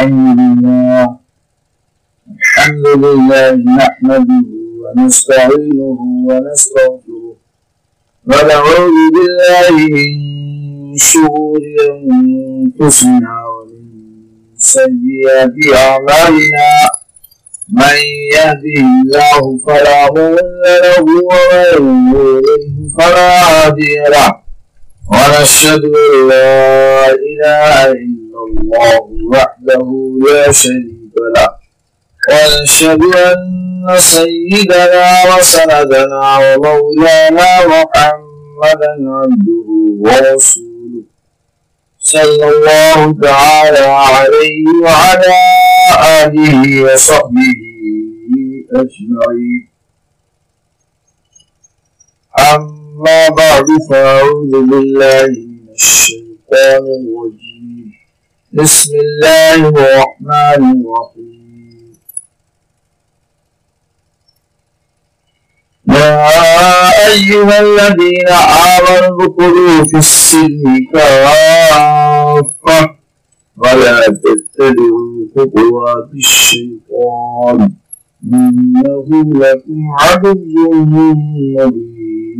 الحمد لله الحمد لله نحمده ونستعينه ونستغفره ونعوذ بالله من شرور أنفسنا ومن سيئات أعمالنا من يهده الله فلا مضل له ومن يضلل فلا هادي له ونشهد أن لا إله إلا الله وحده لا شريك له ونشهد أن سيدنا وسندنا ومولانا محمدا عبده ورسوله صلى الله تعالى عليه وعلى آله وصحبه أجمعين. أما بعد فأعوذ بالله من الشيطان الرجيم. بسم الله الرحمن الرحيم. يا أيها الذين آمنوا ادخلوا في السلم كافة ولا تتبعوا خطوات الشيطان. إنه لكم عدو مبين.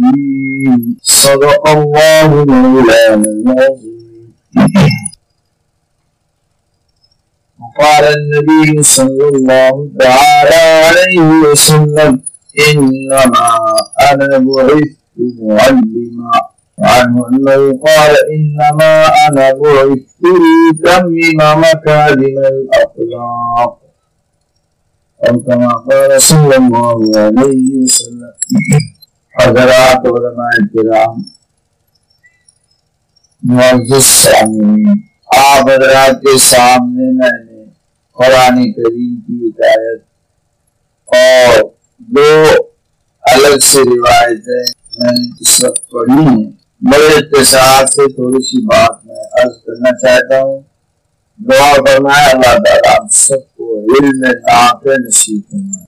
صدق الله مولانا العظيم. وقال النبي صلى الله تعالى عليه وسلم إنما أنا بعثت معلما. عنه أنه قال إنما أنا بعثت لأتمم مكارم الأخلاق. أو كما قال صلى الله عليه وسلم حضرات علماء الكرام معزز سامعین آپ حضرات کے سامنے میں قرآن کریم کی ہدایت اور دو الگ سے روایتیں میں نے اس وقت پڑھی ہیں۔ بڑے اختصار سے تھوڑی سی بات میں عرض کرنا چاہتا ہوں۔ دعا فرمائے اللہ تعالیٰ ہم سب کو علم نافع نصیب فرمائے۔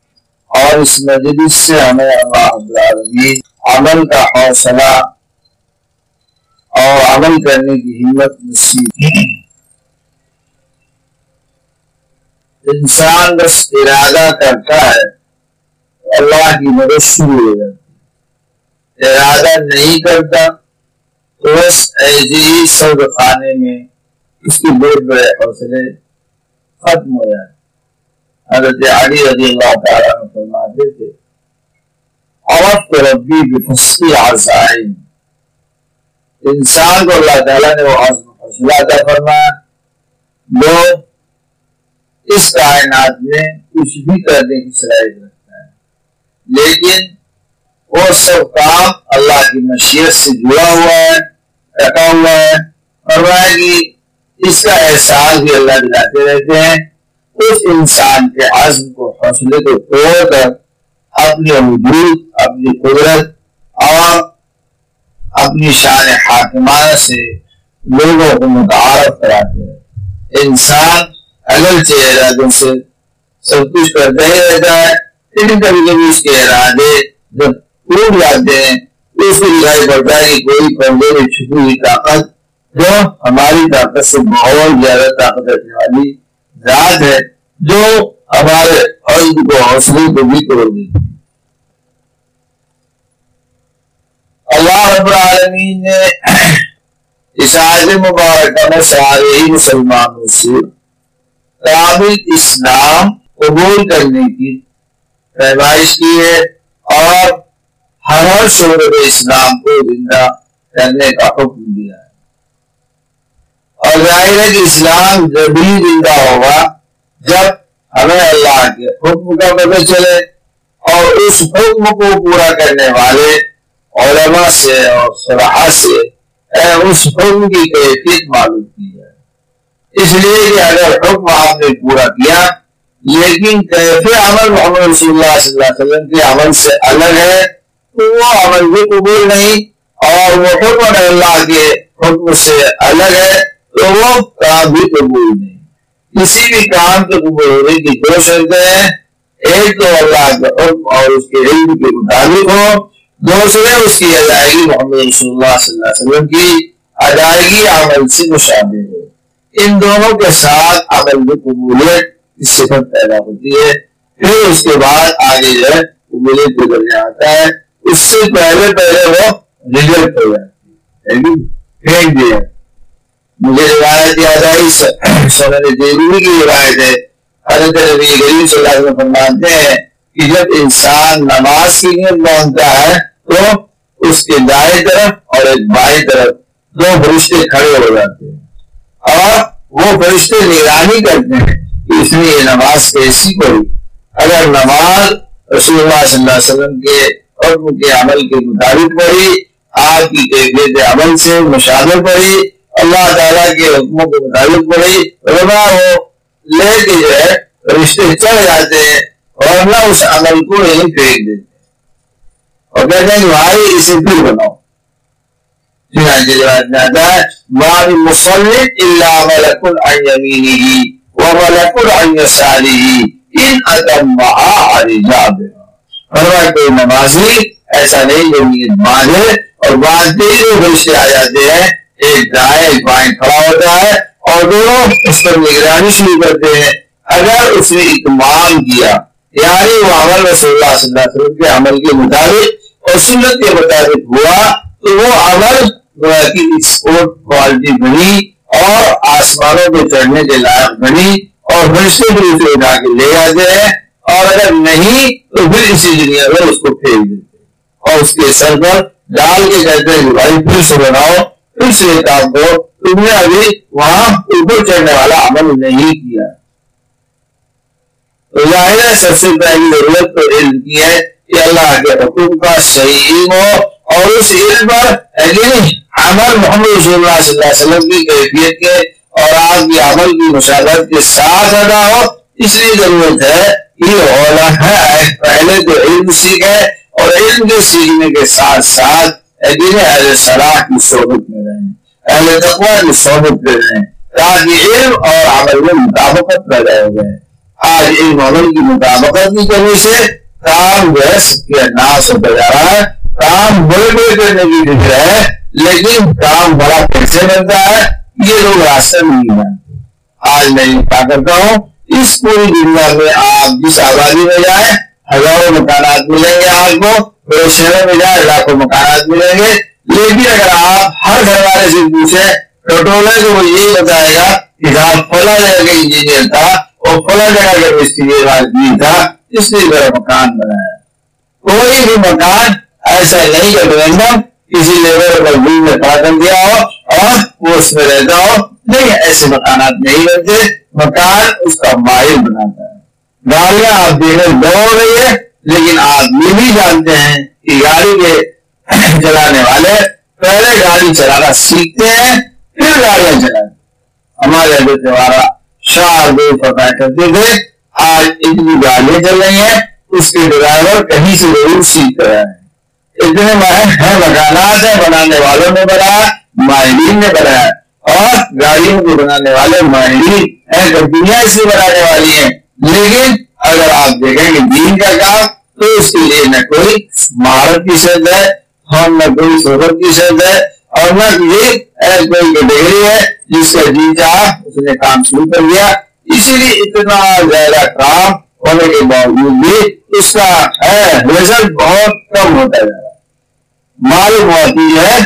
اور اس مجلس سے ہمیں اللہ العالمین عمل کا حوصلہ اور عمل کرنے کی ہمت نصیب انسان بس ارادہ کرتا ہے، اللہ کی مدد شروع ہو جاتی ارادہ نہیں کرتا تو بس ایسے ہی سود خانے میں اس کے بڑے بڑے حوصلے ختم ہو جاتے حضرت علی رضی اللہ تعالیٰ نے فرماتے تھے عرفت ربی بفصلی عزائم۔ انسان کو اللہ تعالیٰ نے وہ عزم حوصلہ عطا فرمایا۔ لوگ اس کائنات میں کچھ بھی کرنے کی صلاحیت رکھتا ہے۔ لیکن وہ سب کام اللہ کی مشیت سے جڑا ہوا ہے، رکھا ہوا ہے۔ فرمایا کہ اس کا احساس بھی اللہ دلاتے رہتے ہیں۔ اس انسان کے عزم کو، حوصلے کو توڑ کر اپنی وجود، اپنی قدرت اور اپنی شان حاکمانہ سے لوگوں کو متعارف کراتے ہیں۔ انسان اگرچہ ارادوں سے سب کچھ کرتا ہی رہتا ہے، لیکن کبھی کبھی اس کے ارادے جب ٹوٹ جاتے ہیں، تو اس کو دکھائی پڑتا ہے کہ کوئی پردے میں چھپی ہوئی طاقت، جو ہماری طاقت سے بہت زیادہ طاقت رکھنے والی ذات ہے، جو ہمارے عزم کو، حوصلے کو بھی توڑ دیتی اللہ رب العالمین نے اس آیت مبارکہ میں سارے ہی مسلمانوں سے کامل اسلام قبول کرنے کی پیمائش کی ہے اور ہر ہر شعبت اسلام کو زندہ کرنے کا حکم دیا ہے۔ اور ظاہر ہے کہ اسلام جب بھی زندہ ہوگا، جب ہمیں اللہ کے حکم کا پتہ چلے اور اس حکم کو پورا کرنے والے علماء سے اور صلاح سے اس حکم کی کیفیت معلوم کی ہے اس لیے کہ اگر حکم آپ نے پورا کیا، لیکن کیف عمل محمد رسول اللہ صلی اللہ علیہ وسلم کے عمل سے الگ ہے، تو وہ عمل بھی قبول نہیں، اور وہ حکم اللہ کے حکم سے الگ ہے، تو وہ کام بھی قبول نہیں۔ کسی بھی کام کے قبول ہونے کی دو شرطیں ہیں، ایک تو اللہ کا حکم اور اس کے علم کے مطابق ہو، دوسرے اس کی ادائیگی محمد رسول اللہ صلی اللہ علیہ وسلم کی ادائیگی عمل سے مشابہ ہو۔ ان دونوں کے ساتھ عمل کی قبولیت کی صفت پیدا ہوتی ہے۔ پھر اس کے بعد آگے جو ہے، قبولیت کے درجہ آتا ہے۔ اس سے پہلے پہلے وہ ریجیکٹ ہو جاتی ہے۔ یعنی پھینک دیا۔ مجھے روایت یاد آئی، سنن دیوی کی روایت ہے۔ حضرت نبی کریم صلی اللہ علیہ وسلم فرماتے ہیں کہ جب انسان نماز کی نیت مانگتا ہے، تو اس کے دائیں طرف اور ایک بائیں طرف دو فرشتے کھڑے ہو جاتے ہیں۔ اور وہ فرشتے نگرانی کرتے ہیں کہ اس نے یہ نماز کیسی پڑھی۔ اگر نماز رسول اللہ صلی اللہ علیہ وسلم کے حکم کے عمل کے مطابق پڑھی، آپ کی کیفیت عمل سے مشاہدہ پڑھی، اللہ تعالیٰ کے حکموں کے مطابق پڑھی ربا ہو لے کے جو ہے رشتے چڑھ جاتے ہیں اور نہ اس عمل کو یہیں پھینک دیتے اور کہتے ہیں کہ بھائی اسے پھر بناؤ۔ کوئی نمازی ایسا نہیں، جو نیت باندھے اور باندھتے ہی فرشتے آ جاتے ہیں، ایک دائیں، ایک بائیں کھڑا ہوتا ہے اور دونوں اس پر نگرانی شروع کرتے ہیں۔ اگر اس نے اتمام کیا یعنی وہ عمل رسول اللہ صلی اللہ علیہ وسلم کے عمل کے مطابق اور سنت کے مطابق ہوا، تو وہ عمل گویا کی ایکسپورٹ کوالٹی بنی اور آسمانوں پہ چڑھنے کے لائق بنی اور فرشتے بھی اسے اٹھا کے لے جاتے ہیں اور اگر نہیں تو پھر اسی دنیا میں اس کو پھینک دیتے اور اس کے سر پر ڈال کے کہتے ہیں بھائی پھر سے بناؤ، پھر سے کام کرو۔ تم نے ابھی وہاں اوپر چڑھنے والا عمل نہیں کیا۔ تو ظاہر ہے سب سے پہلی ضرورت تو علم کی ہے کہ اللہ کے حکم کا صحیح علم ہو اور اس علم پر یعنی عمل محمد رسول اللہ صلی اللہ علیہ وسلم کی کیفیت کے اور آپ کی عمل کی مشاہدت کے ساتھ ادا ہو، اس لیے ضرورت ہے کہ ہے۔ پہلے تو علم سیکھے اور علم کے سیکھنے کے ساتھ ساتھ اہل صلاح کی صحبت میں رہیں۔ اہل تقوی کی صحبت میں رہیں۔ تاکہ علم اور عمل میں مطابقت پیدا ہو جائے۔ آج علم عمل کی مطابقت کی کمی سے کام جو ہے سب کے ناس ہوتا جا رہا ہے۔ کام بڑے بڑے کرنے کی دکھ رہا ہے لیکن کام بڑا کیسے بنتا ہے، یہ لوگ راستہ نہیں جانتے آج میں کیا کرتا ہوں، اس پوری دنیا میں آپ جس آبادی میں جائیں، ہزاروں مکانات ملیں گے آپ کو، بڑے شہروں میں جائیں، لاکھوں مکانات ملیں گے۔ لیکن اگر آپ ہر گھر والے سے پوچھیں ٹوٹولے تو وہ یہی بتائے گا کہ آپ فلاں جگہ کا انجینئر تھا، اور فلاں جگہ کا مستری تھا، اس لیے میرا مکان بنایا۔ کوئی بھی مکان ایسا نہیں کہ رینڈم کسی لیبر پر بل میں کھڑا کر دیا ہو اور وہ اس میں رہتا ہو۔ نہیں، ایسے مکانات نہیں بنتے مکان اس کا ماہر بناتا ہے۔ گاڑیاں آپ دیکھنے دوڑ رہی ہے لیکن آپ یہ بھی جانتے ہیں کہ گاڑی کے چلانے والے پہلے گاڑی چلانا سیکھتے ہیں، پھر گاڑیاں چلاتے ہمارے حضرت ہمارا شاہ دو فتح کرتے تھے، آج اتنی گاڑیاں چل رہی ہیں، اس کے ڈرائیور کہیں سے ضرور سیکھ رہے ہیں اتنے ہیں، مکانات ہیں، بنانے والوں نے بنایا، ماہرین نے بنایا۔ اور گاڑیوں کو بنانے والے ماہرین ہیں کمپنیاں اس سے بنانے والی ہیں۔ لیکن اگر آپ دیکھیں گے دین کا کام، تو اس کے لیے نہ کوئی مہارت کی شرط ہے، اور نہ کوئی صحبت کی شرط ہے۔ اور نہ کوئی کیٹیگری ہے جس کا جی چاہ اس نے کام شروع کر دیا۔ اسی لیے اتنا زیادہ کام ہونے کے باوجود بھی اس کا رزلٹ بہت کم ہوتا ہے۔ معلوم ہوتی ہے،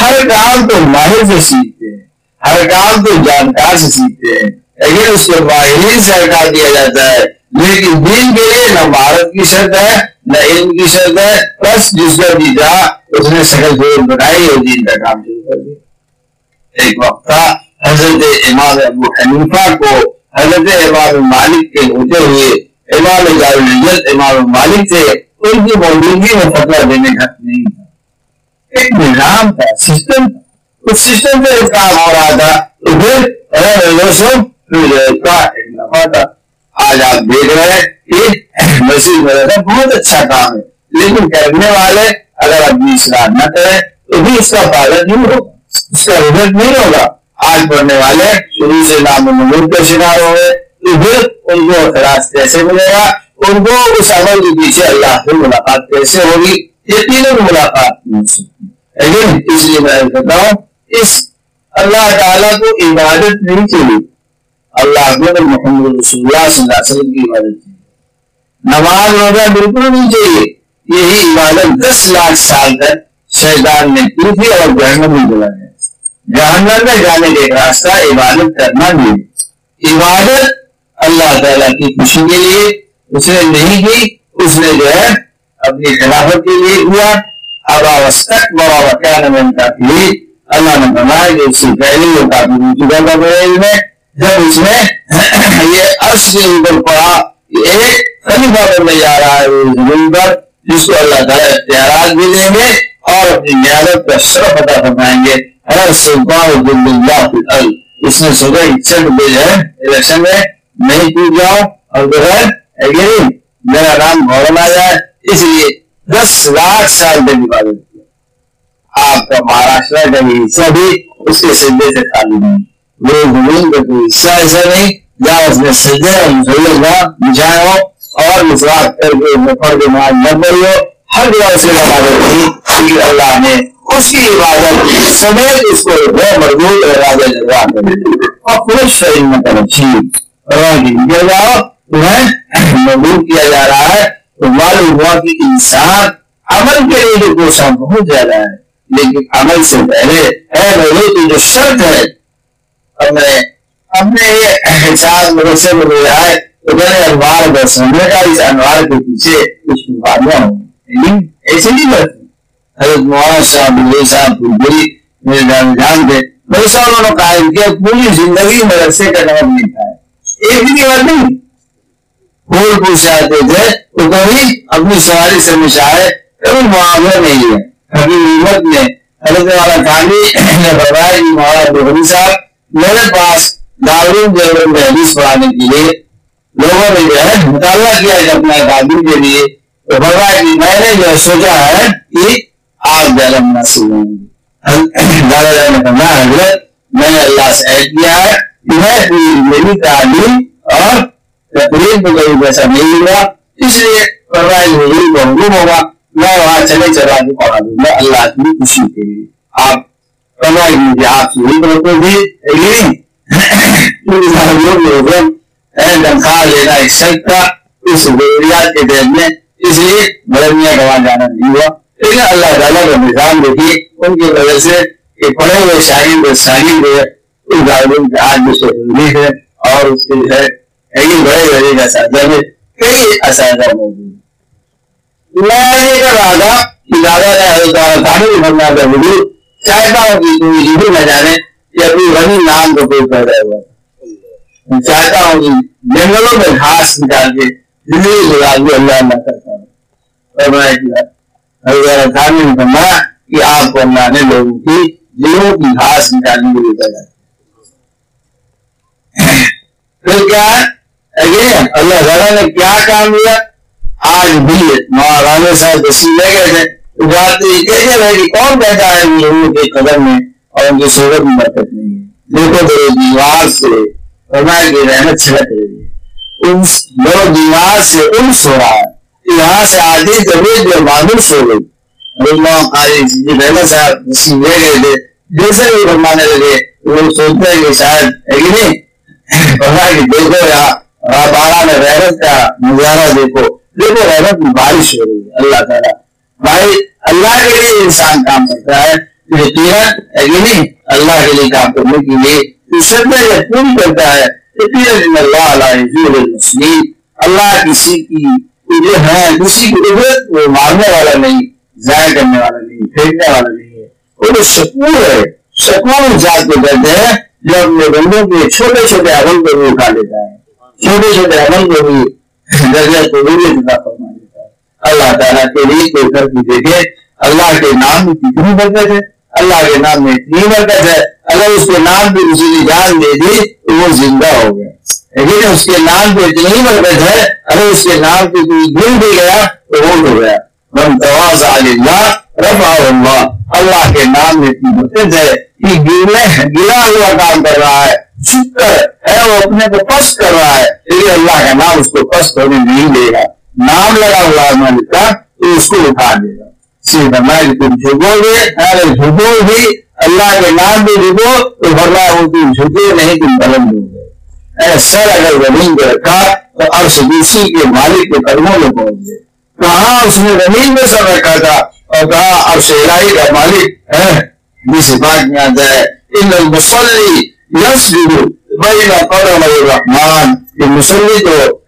ہر کام تو ماہر سے سیکھتے ہیں، ہر کام تو جانکار سے سیکھتے ہیں۔ لیکن اس کو ماہرین سے ہٹا دیا جاتا ہے۔ لیکن دین کے لیے، نہ مہارت کی شرط ہے، نہ علم کی شرط ہے۔ بس جس کا بھی اس نے سکل زور بنائی اور دین کا کام شروع کر دیا۔ ایک وقت تھا، حضرت امام ابو حنیفہ کو حضرت امام مالک کے ہوتے ہوئے امام امام مالک سے ان کی موجودگی میں فتوا دینے کا نہیں تھا ایک نظام تھا سسٹم اس سسٹم سے کام ہو رہا تھا۔ تو پھر کا ایک نفع تھا۔ آج آپ دیکھ رہے ہیں کہ مسجد مدرسہ بہت اچھا کام ہے۔ لیکن کرنے والے اگر اپنی اصلاح نہ کریں، تو بھی اس کا فائدہ نہیں ہوگا۔ اس کا رزلٹ نہیں ہوگا۔ آج پڑھنے والے شروع سے نام نمود کا شکار ہو گئے ان کو اخراج کیسے ملے گا ان کو اس عمل کے پیچھے اللہ سے ملاقات کیسے ہوگی یہ تینوں ملاقات نہیں سکتی لیکن اس لیے میں کہتا ہوں اس اللہ تعالیٰ کو عبادت نہیں چاہیے اللہ کو محمد رسول اللہ صلی اللہ علیہ وسلم کی عبادت چاہیے نماز روزہ بالکل نہیں چاہیے یہی عبادت دس لاکھ سال تک شیطان نے کی تھی اور جہنم میں جلا ہے جہنم میں جانے کا ایک راستہ عبادت کرنا نہیں عبادت اللہ تعالیٰ کی خوشی کے لیے اس نے نہیں کی، اس نے جو ہے اپنی خلافت کے لیے ہوا اب آوستک بڑا وقت میں کافی اللہ نے بنایا کہ اس سے پہلے وہ کافی ہو چکا تھا میرے میں۔ جب اس نے یہ عرش کے اوپر پڑا ایک خلیفہ بننے جا رہا ہے زمین پر، جس کو اللہ تعالیٰ اختیارات بھی دیں گے اور اپنی نیادت کا شرف عطا فرمائیں گے۔ ہر سلطان اللہ فی الارض۔ اس نے سوچا اکسٹھ جو ہے، الیکشن میں نہیں ٹوٹ جاؤ، اور جو ہے میرا نام گھوڑا آ جائے اس لیے دس لاکھ سال تک عبادت کیا آپ کا مہاراشٹر کا بھی حصہ بھی اس کے سجدے سے خالی نہیں۔ وہ زمین کا کوئی حصہ ایسا نہیں جہاں اس نے سجدے اور مسلم کا بچھایا ہو، اور مسواک کر کے فرد نماز نہ پڑی ہو۔ ہر جگہ سے عبادت کی، کیونکہ اللہ نے اس کی عبادت سمیت اس کو بے مردود راجا جگہ اور خوش شریر میں ترجیح کیا جاؤ تمہیں مردود کیا جا رہا ہے تو معلوم ہوا کہ انسان عمل کے لیے جو کوشاں بہت زیادہ ہے۔ لیکن عمل سے پہلے اے لوگوں کی جو شرط ہے، اب میں ہم نے یہ احساس مدرسے میں لیا ہے تو میں نے انوار بس ہم نے اس انوار کے پیچھے کچھ بیماریاں ہوں لیکن یعنی ایسے نہیں کرتے حضرت مولانا صاحب اللہ صاحب پوری میرے جان جان تھے بس انہوں نے قائم کیا، پوری زندگی مدرسے کا نام نہیں تھا ایک بھی بات نہیں پھول پوچھ آتے تھے تو کبھی اپنی سواری سے مشاہد کبھی معاملہ نہیں ہے۔ کبھی امت نے حضرت والا گاندھی نے بتایا کہ مولانا بہری صاحب، میرے پاس دارالعلوم دیوبند میں حدیث پڑھانے کے لیے لوگوں نے جو ہے مطالعہ کیا ہے اپنا گاندھی کے لیے۔ تو فرمایا کہ میں نے جو سوچا ہے کہ آپ جلم نصیب ہوں گے۔ دادا جان نے فرمایا، حضرت، میں نے اللہ سے عہد کیا ہے۔ کہ میں میری تعلیم اور تقریر میں کوئی پیسہ نہیں ملا اس لیے فرمائے حضور کو حکم ہوگا۔ میں وہاں چلے چلا کے پڑھا دوں گا۔ اللہ کی خوشی کے لیے۔ آپ فرمائے مجھے آپ یہی بولتے بھی تنخواہ لینا ایک شرط تھا اس ضروریات کے دین میں۔ اس لیے مرمیاں گوا جانا نہیں ہوا۔ لیکن اللہ تعالیٰ کا نظام دیکھیے، ان کی وجہ سے کہ پڑھے ہوئے شاہین شاہین جو ہے اس دارالعلوم کے آج بھی سے ہے اور اس کے جو ہے لیکن بڑے بڑے اساتذہ میں کئی اساتذہ موجود میں یہ کر رہا تھا کہ دادا نے حضرت تعلیم بننا کا وجود چاہتا ہوں کہ کوئی یہ بھی نہ جانے کہ اپنی غنی نام کو کوئی پیدا ہوا۔ چاہتا ہوں کہ جنگلوں میں گھاس نکال کے زندگی گزار بھی اللہ اللہ کرتا ہوں اور میں حضرت تعلیم بننا کہ آپ کو اللہ نے لوگوں کی دلوں کی گھاس نکالنے کے لیے پیدا پھر کیا ہے اللہ تعالیٰ نے کیا کام لیا آج بھی مولانا صاحب تشریف لے گئے تھے جاتے کہتے رہے کہ کون کہتا ہے لوگوں کے قدر میں اور ان کی صورت میں برکت نہیں ہے۔ دیکھو تو دیوار سے فرمایا کی رحمت چھڑک رہی ہے۔ ان لوگ دیوار سے ان سو رہا ہے۔ یہاں سے آدھی طبیعت جو مانوس ہو گئی۔ رحمت صاحب تشریف لے گئے تھے۔ جیسے بھی فرمانے لگے، وہ سوچتے ہیں کہ شاید ہے کہ نہیں۔ فرمایا کہ دیکھو یہاں بارہ میں رحمت کا نظارہ دیکھو۔ دیکھو رحمت میں بارش ہو رہی ہے، اللہ تعالیٰ۔ بھائی، اللہ کے لیے انسان کام کرتا ہے۔ نہیں؟ اللہ کے لیے کام کرنے کے لیے پوری کرتا ہے۔ اللہ کسی کی جو ہے، کسی کی عبرت وہ مارنے والا نہیں، ضائع کرنے والا نہیں، پھینکنے والا نہیں ہے۔ وہ سکون ہے، سکون ذات کو کہتے ہیں جو اپنے بندوں کے چھوٹے چھوٹے عمل کو بھی اٹھا لیتا ہے۔ چھوٹے چھوٹے عمل کو بھی درجہ کو بھی اتنا فرما دیتا ہے۔ اللہ تعالیٰ کے لیے کوئی کر کے دیکھے۔ اللہ کے نام میں کتنی برکت ہے۔ اللہ کے نام میں اتنی برکت ہے۔ اگر اس کے نام پہ کسی نے جان دے دی تو وہ زندہ ہو گیا۔ لیکن اس کے نام پہ اتنی برکت ہے، اگر اس کے نام پہ کوئی گر بھی گیا تو وہ ہو گیا۔ من تواز اللہ۔ اللہ کے نام میں اتنی برکت ہے۔ کہ گرنے گرا ہوا کام کر رہا ہے۔ شکر ہے، وہ اپنے کو پس کر رہا ہے۔ لیکن اللہ کا نام اس کو پس ہونے نہیں دے گا۔ نام لگا ہوا ہے مالک کا تو اس کو اٹھا دے گا۔ سیدھا میں تم جھگو گے۔ جھگو بھی اللہ کے نام بھی ڈبو تو بھرنا وہ تم جھکے نہیں، تم بلند ہو گئے۔ سر، اگر زمین پہ رکھا، تو عرش دوسری کے مالک کے قدموں میں پہنچ گئے۔ کہاں اس نے زمین میں سر رکھا تھا؟ اور کہا عرش الہی کا مالک ہے۔ جس بات میں آتا ہے، ان المسلی یسجد بین قدم الرحمن۔ یہ مسلی تو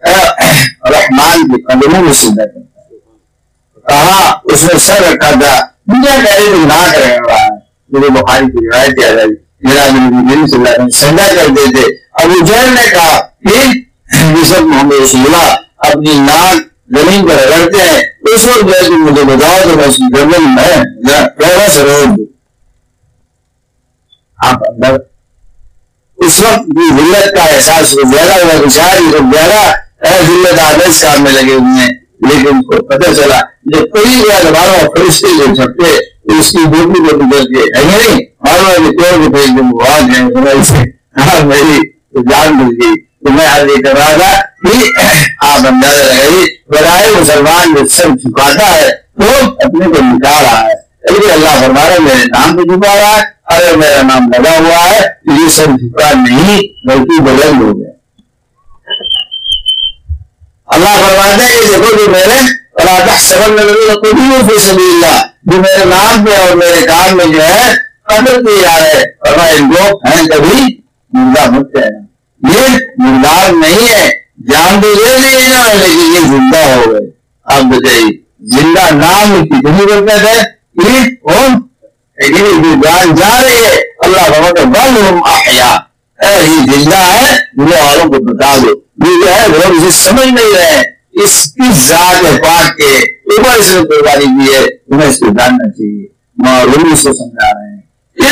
رحمان کے قدموں میں سیدھا کرتا ہے کہا، اس نے سر رکھا تھا دنیا کا علم نہ کرے رہا ہے۔ میرے بخاری کی روایت کیا جائے میرا نبی صلی اللہ علیہ وسلم سجدہ کرتے تھے۔ ابو جہل نے کہا کہ یوسف محمد رسول اللہ اپنی ناک زمین پر رگڑتے ہیں۔ اس وقت جو ہے مجھے بتاؤ تو میں اس کی گردن میں پہلا سے دوں آپ اندر اس وقت بھی ذلت کا احساس ہو زیادہ ہوا کہ شاید یہ لوگ زیادہ ذلت آدرش کام میں لگے ہوئے ہیں۔ لیکن ان کو پتہ چلا جب کوئی گیا دوبارہ فرشتے جو چھپتے اس کی ڈیوٹی کو گزر کے ہے نہیں۔ ہر والے توڑ کے بھیج دوں وہاں جائیں سے ہاں میری جان مل گئی۔ تو میں ہر کر رہا تھا کہ آپ اندازہ لگائیے، برائے مسلمان جو سر جھکاتا ہے تو اپنے کو نکال رہا ہے۔ لیکن اللہ فرما فرمارا میرے نام پہ جھکا رہا ہے، اگر میرا نام لگا ہوا ہے، تو یہ سب جھکا نہیں، بلکہ بلند ہو گیا۔ اللہ فرماتے ہیں کہ دیکھو جو میرے اور تحسبن الذين قتلوا في سبيل الله، جو میرے نام پہ اور میرے کام میں جو ہے قدر کی جا رہے فرمایا، ان کو ہیں کبھی مردہ مت کہنا یہ مردار نہیں ہے۔ جان تو لے لی نا، لیکن یہ زندہ ہو گئے۔ اب بتائیے زندہ نام کتنی برکت ہے جان جا رہی ہے، اللہ فرماتا بل ہم احیا یہ زندہ ہے، دنیا والوں کو بتا دو۔ یہ جو ہے، وہ اسے سمجھ نہیں رہے اس کی ذات پاک کے اوپر اس نے قربانی کی ہے تمہیں اس کو جاننا چاہیے۔ معلوم اس کو سمجھا رہے ہیں۔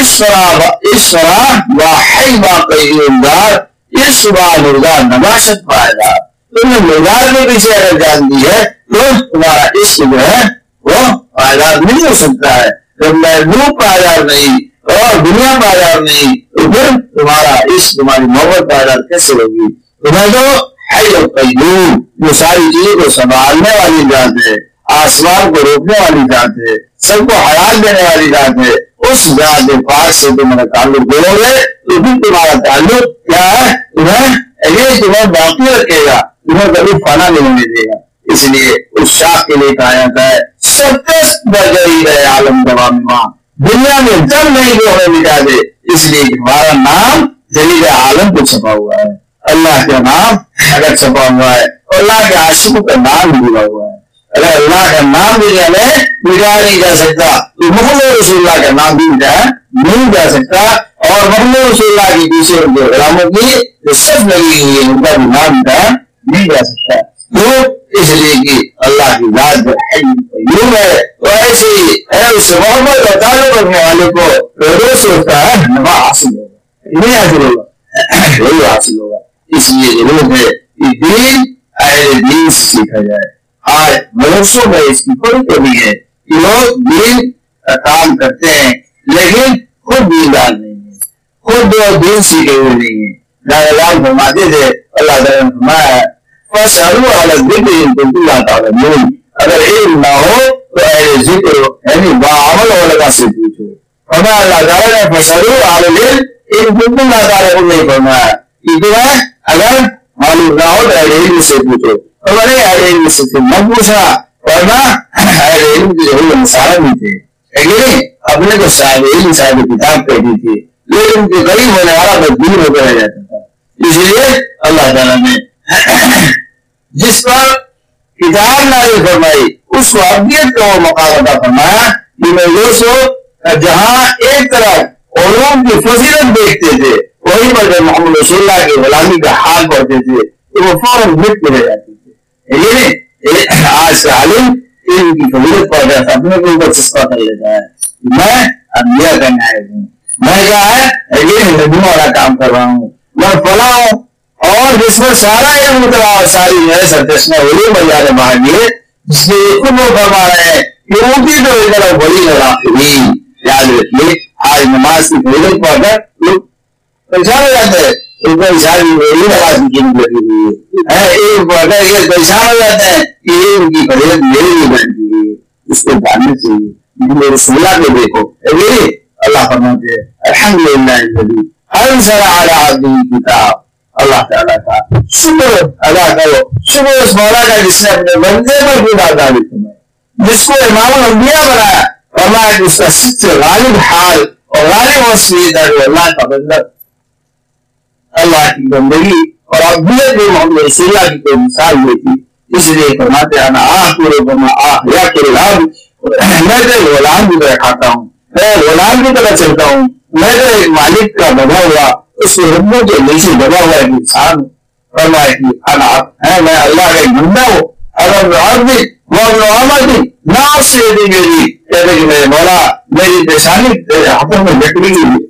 اس طرح اس طرح واحد واقعی اندار اس صبح مردار نباشت پائے گا تم نے مردار کے پیچھے اگر جان دی ہے تو تمہارا عشق جو ہے، وہ پائیدار نہیں ہو سکتا ہے۔ جب محبوب پائیدار نہیں، اور دنیا پائیدار نہیں، تو پھر تمہارا عشق تمہاری محبت پائیدار کیسے ہوگی؟ تمہیں تو حی القیوم جو ساری چیزوں کو سنبھالنے والی ذات ہے۔ آسمان کو روکنے والی ذات ہے سب کو حیات دینے والی ذات ہے اس ذات پاک سے تمہارا تعلق دو گے، تو پھر تمہارا تعلق کیا ہے؟ تمہیں یہ تمہیں باقی رکھے گا تمہیں کبھی فنا نہیں ہونے دے گا۔ اس لیے اس شاخ کے لیے کہا جاتا ہے ستس بجری ہے عالم دوا ماں دنیا میں جب نہیں جو ہمیں مٹا دے اس لیے تمہارا نام جلیل عالم کو چھپا ہوا ہے۔ اللہ کا نام اگر چھپا ہوا ہے، اور اللہ کے عاشقوں کا نام بھی ہوا ہے۔ اگر اللہ کا نام بھی جانے مٹایا نہیں جا سکتا تو محمد رسول اللہ کا نام بھی مٹایا نہیں جا سکتا اور محمد رسول اللہ کی دوسرے ان کے غلاموں کی جو سب لگی ہوئی ہے ان کا بھی نام مٹایا نہیں جا سکتا تو اس لیے کہ اللہ کی ذات یوں ہے تو ایسے ہی ہے اس محمد اور تعلق رکھنے والے کو روز ہوتا ہے نفع حاصل ہوگا نہیں حاصل ہوگا وہی حاصل ہوگا اس لیے ضرورت ہے کہ دین اہل دین سے سیکھا جائے آج مدرسوں میں اس کی کوئی کمی ہے۔ کہ لوگ دین کا کام کرتے ہیں، لیکن خود دیندار نہیں ہے خود جو دین سیکھے ہوئے نہیں ہیں۔ لال فرماتے تھے، اللہ تعالیٰ نے فرمایا فَسَأَلُوا عَلَى الذِّكْرِ إِن كُنتُمْ لَا تَعْلَمُونَ۔ اگر علم نہ ہو تو اہل ذکر یعنی باعمل علماء سے پوچھو۔ فرمایا اللہ تعالیٰ نے فَسَأَلُوا عَلَى الْعِلْمِ إِن كُنتُمْ لَا تَعْلَمُونَ۔ نہیں فرمایا کہ اگر معلوم نہ ہو تو اہل علم سے پوچھو۔ بڑے علم سے نہ پوچھا ورنہ اہل علم کی ضرورت مسالہ نہیں تھے اپنے کو صاحب علم صاحب کتاب کہتی تھی لیکن کے قریب ہونے والا بس دور ہو کر جاتا تھا اس لیے اللہ تعالیٰ نے جس پر کتاب نازل فرمائی اس کو ابیت کا وہ مقام عطا فرمایا کہ میں یہ سو جہاں ایک طرف علوم کی فضیلت دیکھتے تھے وہی پر جب محمد رسول اللہ کی غلامی کا حال پڑھتے تھے تو وہ فوراً مٹ کے رہ جاتے آج کا عالم علم کی فضیلت پڑ جاتا اپنے کو اوپر چسپا کر لیتا ہے۔ میں انبیاء کا نائب ہوں۔ میں کیا ہے، یہ نبیوں والا کام کر رہا ہوں۔ میں فلاں ہوں۔ اور جس پر سارا علم اترا اور ساری جو ہے سرچشمہ وہی مجال باہر دیے جس کے خود وہ فرما رہے ہیں کہ ان کی تو ادھر بڑی لڑا یاد رکھیے، آج نماز کی فضیلت پڑھ کر لوگ پریشان ہو جاتے ہیں۔ ان کو اشار وہی نماز کی قیمت لگی ہوئی ہے۔ ایک پڑھ یہ پریشان ہو جاتے ہیں کہ یہ ان کی فضیلت میرے لیے بیٹھ گئی ہے، اس کو جاننا چاہیے میرے رسولہ کو دیکھو۔ میری اللہ فرماتے ہیں الحمد للہ انزل على عبده کتاب اللہ تعالیٰ کا شکر ادا کرو۔ شکر اس مولا کا جس نے اپنے بندے پر بھی بازاری فرمائی جس کو امام الانبیاء بنایا۔ فرمایا کہ اس کا سب سے غالب حال اور غالب وصفیت ہے۔ اللہ کا بندہ اللہ کی بندگی اور ابیت بھی محمد رسول اللہ کی کوئی مثال دیتی اس لیے فرماتے ہیں آہ پورے بنا آہ یا پورے لاب میں تو غلام کی طرح کھاتا ہوں میں غلام کی طرح چلتا ہوں میں تو ایک مالک کا بنا ہوا اس ربوں کے نیچے دبا ہوا ایک انسان فرمایا کہ انا ہے میں اللہ کا ایک بندہ ہوں اگر عربی محمد نام سے دی میری کہتے کہ میرے مولا میری پیشانی تیرے ہاتھوں میں لکڑی ہوئی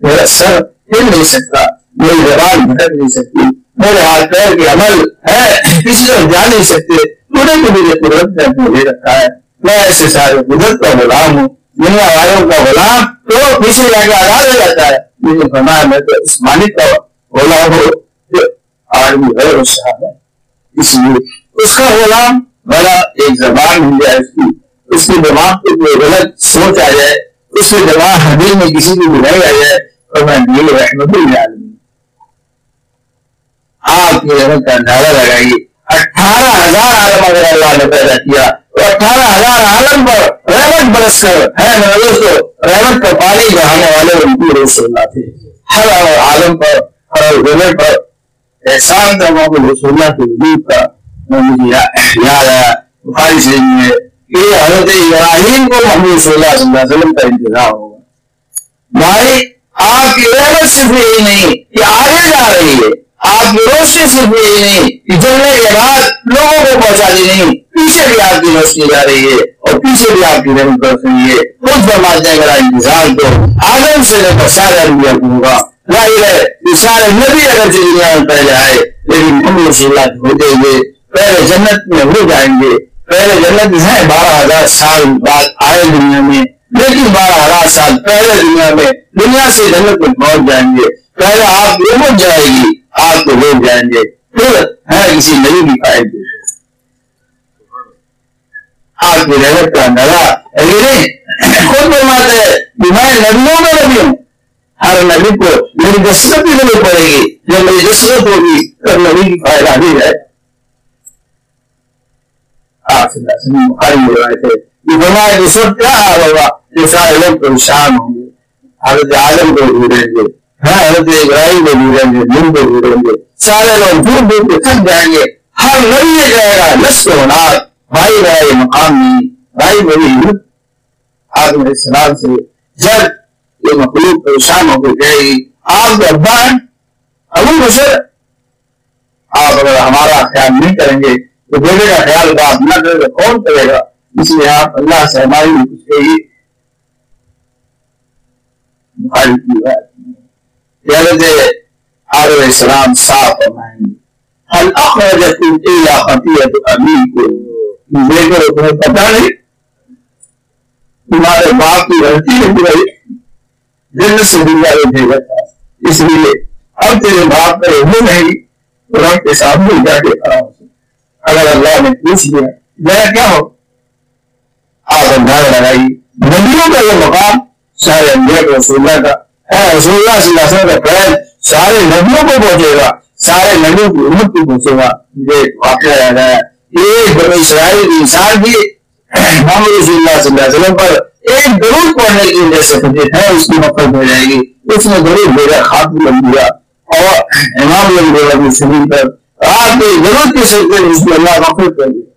میرا سر ہل نہیں سکتا میری زبان بھٹک نہیں سکتی۔ میرے ہاتھ پیر کے عمل ہے، کسی طرف جا نہیں سکتے۔ پورے کو میرے قدرت نے بولے رکھا ہے۔ میں ایسے سارے قدرت کا غلام ہوں۔ دنیا والوں کا غلام تو پیچھے جا کے آزاد ہو جاتا ہے۔ لیکن فرمایا، میں تو اس مالک کا غلام ہو آدمی غیر ہے اس لیے اس کا غلام بڑا ایک زبان مل جائے اس کی، اس کے دماغ پہ کوئی غلط سوچ آ جائے۔ اس کے دماغ حدیل میں کسی کی بنائی آ جائے اور میں دل رحمت اللہ آپ کی رحمت کا اندازہ لگائیے۔ اٹھارہ ہزار عالم اگر اللہ نے پیدا کیا، تو اٹھارہ ہزار عالم پر رحمت برس کر، ہے میرے دوستو، رحمت کا پانی بہانے والے ان کی رسول اللہ تھے۔ ہر عالم پر، ہر گزر پر، احسان تھا محمد رسول اللہ کے وجود کا مجھے یاد آیا بخاری شریف میں کہ حضرت ابراہیم کو محمد صلی اللہ علیہ وسلم کا انتظار ہوگا۔ بھائی، آپ کی رحمت صرف یہی نہیں کہ آگے جا رہی ہے۔ آپ کی روشنی صرف یہی نہیں کہ جلنے کے بعد لوگوں کو پہنچا دی نہیں۔ پیچھے بھی آپ کی روشنی جا رہی ہے اور پیچھے بھی آپ کی رحمت کر رہی ہے۔ خود فرماتے ہیں، میرا انتظار تو آدم سے لے کر سارے انبیاء کو ہوگا۔ ظاہر ہے کہ سارے نبی اگر دنیا میں پہلے آئے لیکن محمد صلی اللہ ہو جائیں گے پہلے جنت میں ہو جائیں گے۔ پہلے جنت ہے، بارہ ہزار سال بعد آئے دنیا میں۔ لیکن بارہ ہزار سال پہلے دنیا میں، دنیا سے جنت میں پہنچ جائیں گے۔ پہلے آپ لوگ جائے گی۔ آپ کو لوگ جائیں گے پھر ہے کسی نبی کی فائد آپ کی رحمت کا اندازہ خود فرماتے ہیں کہ میں نبیوں میں نبی ہوں ہر نبی کو میری دستخط بھی ضرورت پڑے گی جب میری دستخط ہوگی تو نبی کی فائدہ بھی جائے آپ سے بخاری ہو رہے تھے یہ فرمایا کہ سب کیا حال ہوگا یہ سارے لوگ پریشان ہوں گے حضرت عالم کو ڈھونڈیں گے حضرت ابراہیم کو ڈھونڈیں گے من کو ڈھونڈیں گے سارے لوگ دور دور کے تھک جائیں گے ہر نبی یہ کہے گا نس کو نار بھائی بھائی مقام نہیں بھائی میری ہمت آدم علیہ السلام سے جب یہ مخلوق پریشان ہو کے کہے گی آپ کا ابا ہے ابو بشر آپ اگر ہمارا خیال نہیں کریں گے تو بیٹے کا خیال بات نہ کرے تو کون کرے گا اس لیے آپ اللہ سے ہماری بھی کچھ کہیے بخاری کی بات حضرت علیہ السلام صاف فرمائیں۔ گے هل اخرجكم الا خطيئة ابيكم بیٹے تمہیں پتہ نہیں، تمہارے باپ کی غلطی نہیں رہی جن سے دنیا میں بھیجا تھا۔ اس لیے اب تیرے باپ کا علم نہیں، رب کے سامنے جا کے کھڑا ہو۔ اگر اللہ نے پوچھ لیا میرا کیا ہو؟ آپ اندازہ لگائی۔ نبیوں کا یہ مقام سارے انبیاء رسول اللہ کا رسول اللہ صلی اللہ علیہ وسلم کا فیض سارے نبیوں کو پہنچے گا، سارے نبیوں کی امت کو پہنچے گا۔ مجھے واقعہ یاد آیا ایک بڑے اسرائیل انسان بھی محمد رسول اللہ صلی اللہ علیہ وسلم پر ایک درود پڑھنے کی وجہ سے فجر ہے، اس کی مفت ہو جائے گی۔ اس نے درود بھیجا خاتم لگ دیا۔ اور امام لگ دیا پر آپ کی ضرورت کی سلسلے اس کو اللہ مفرت کر دیا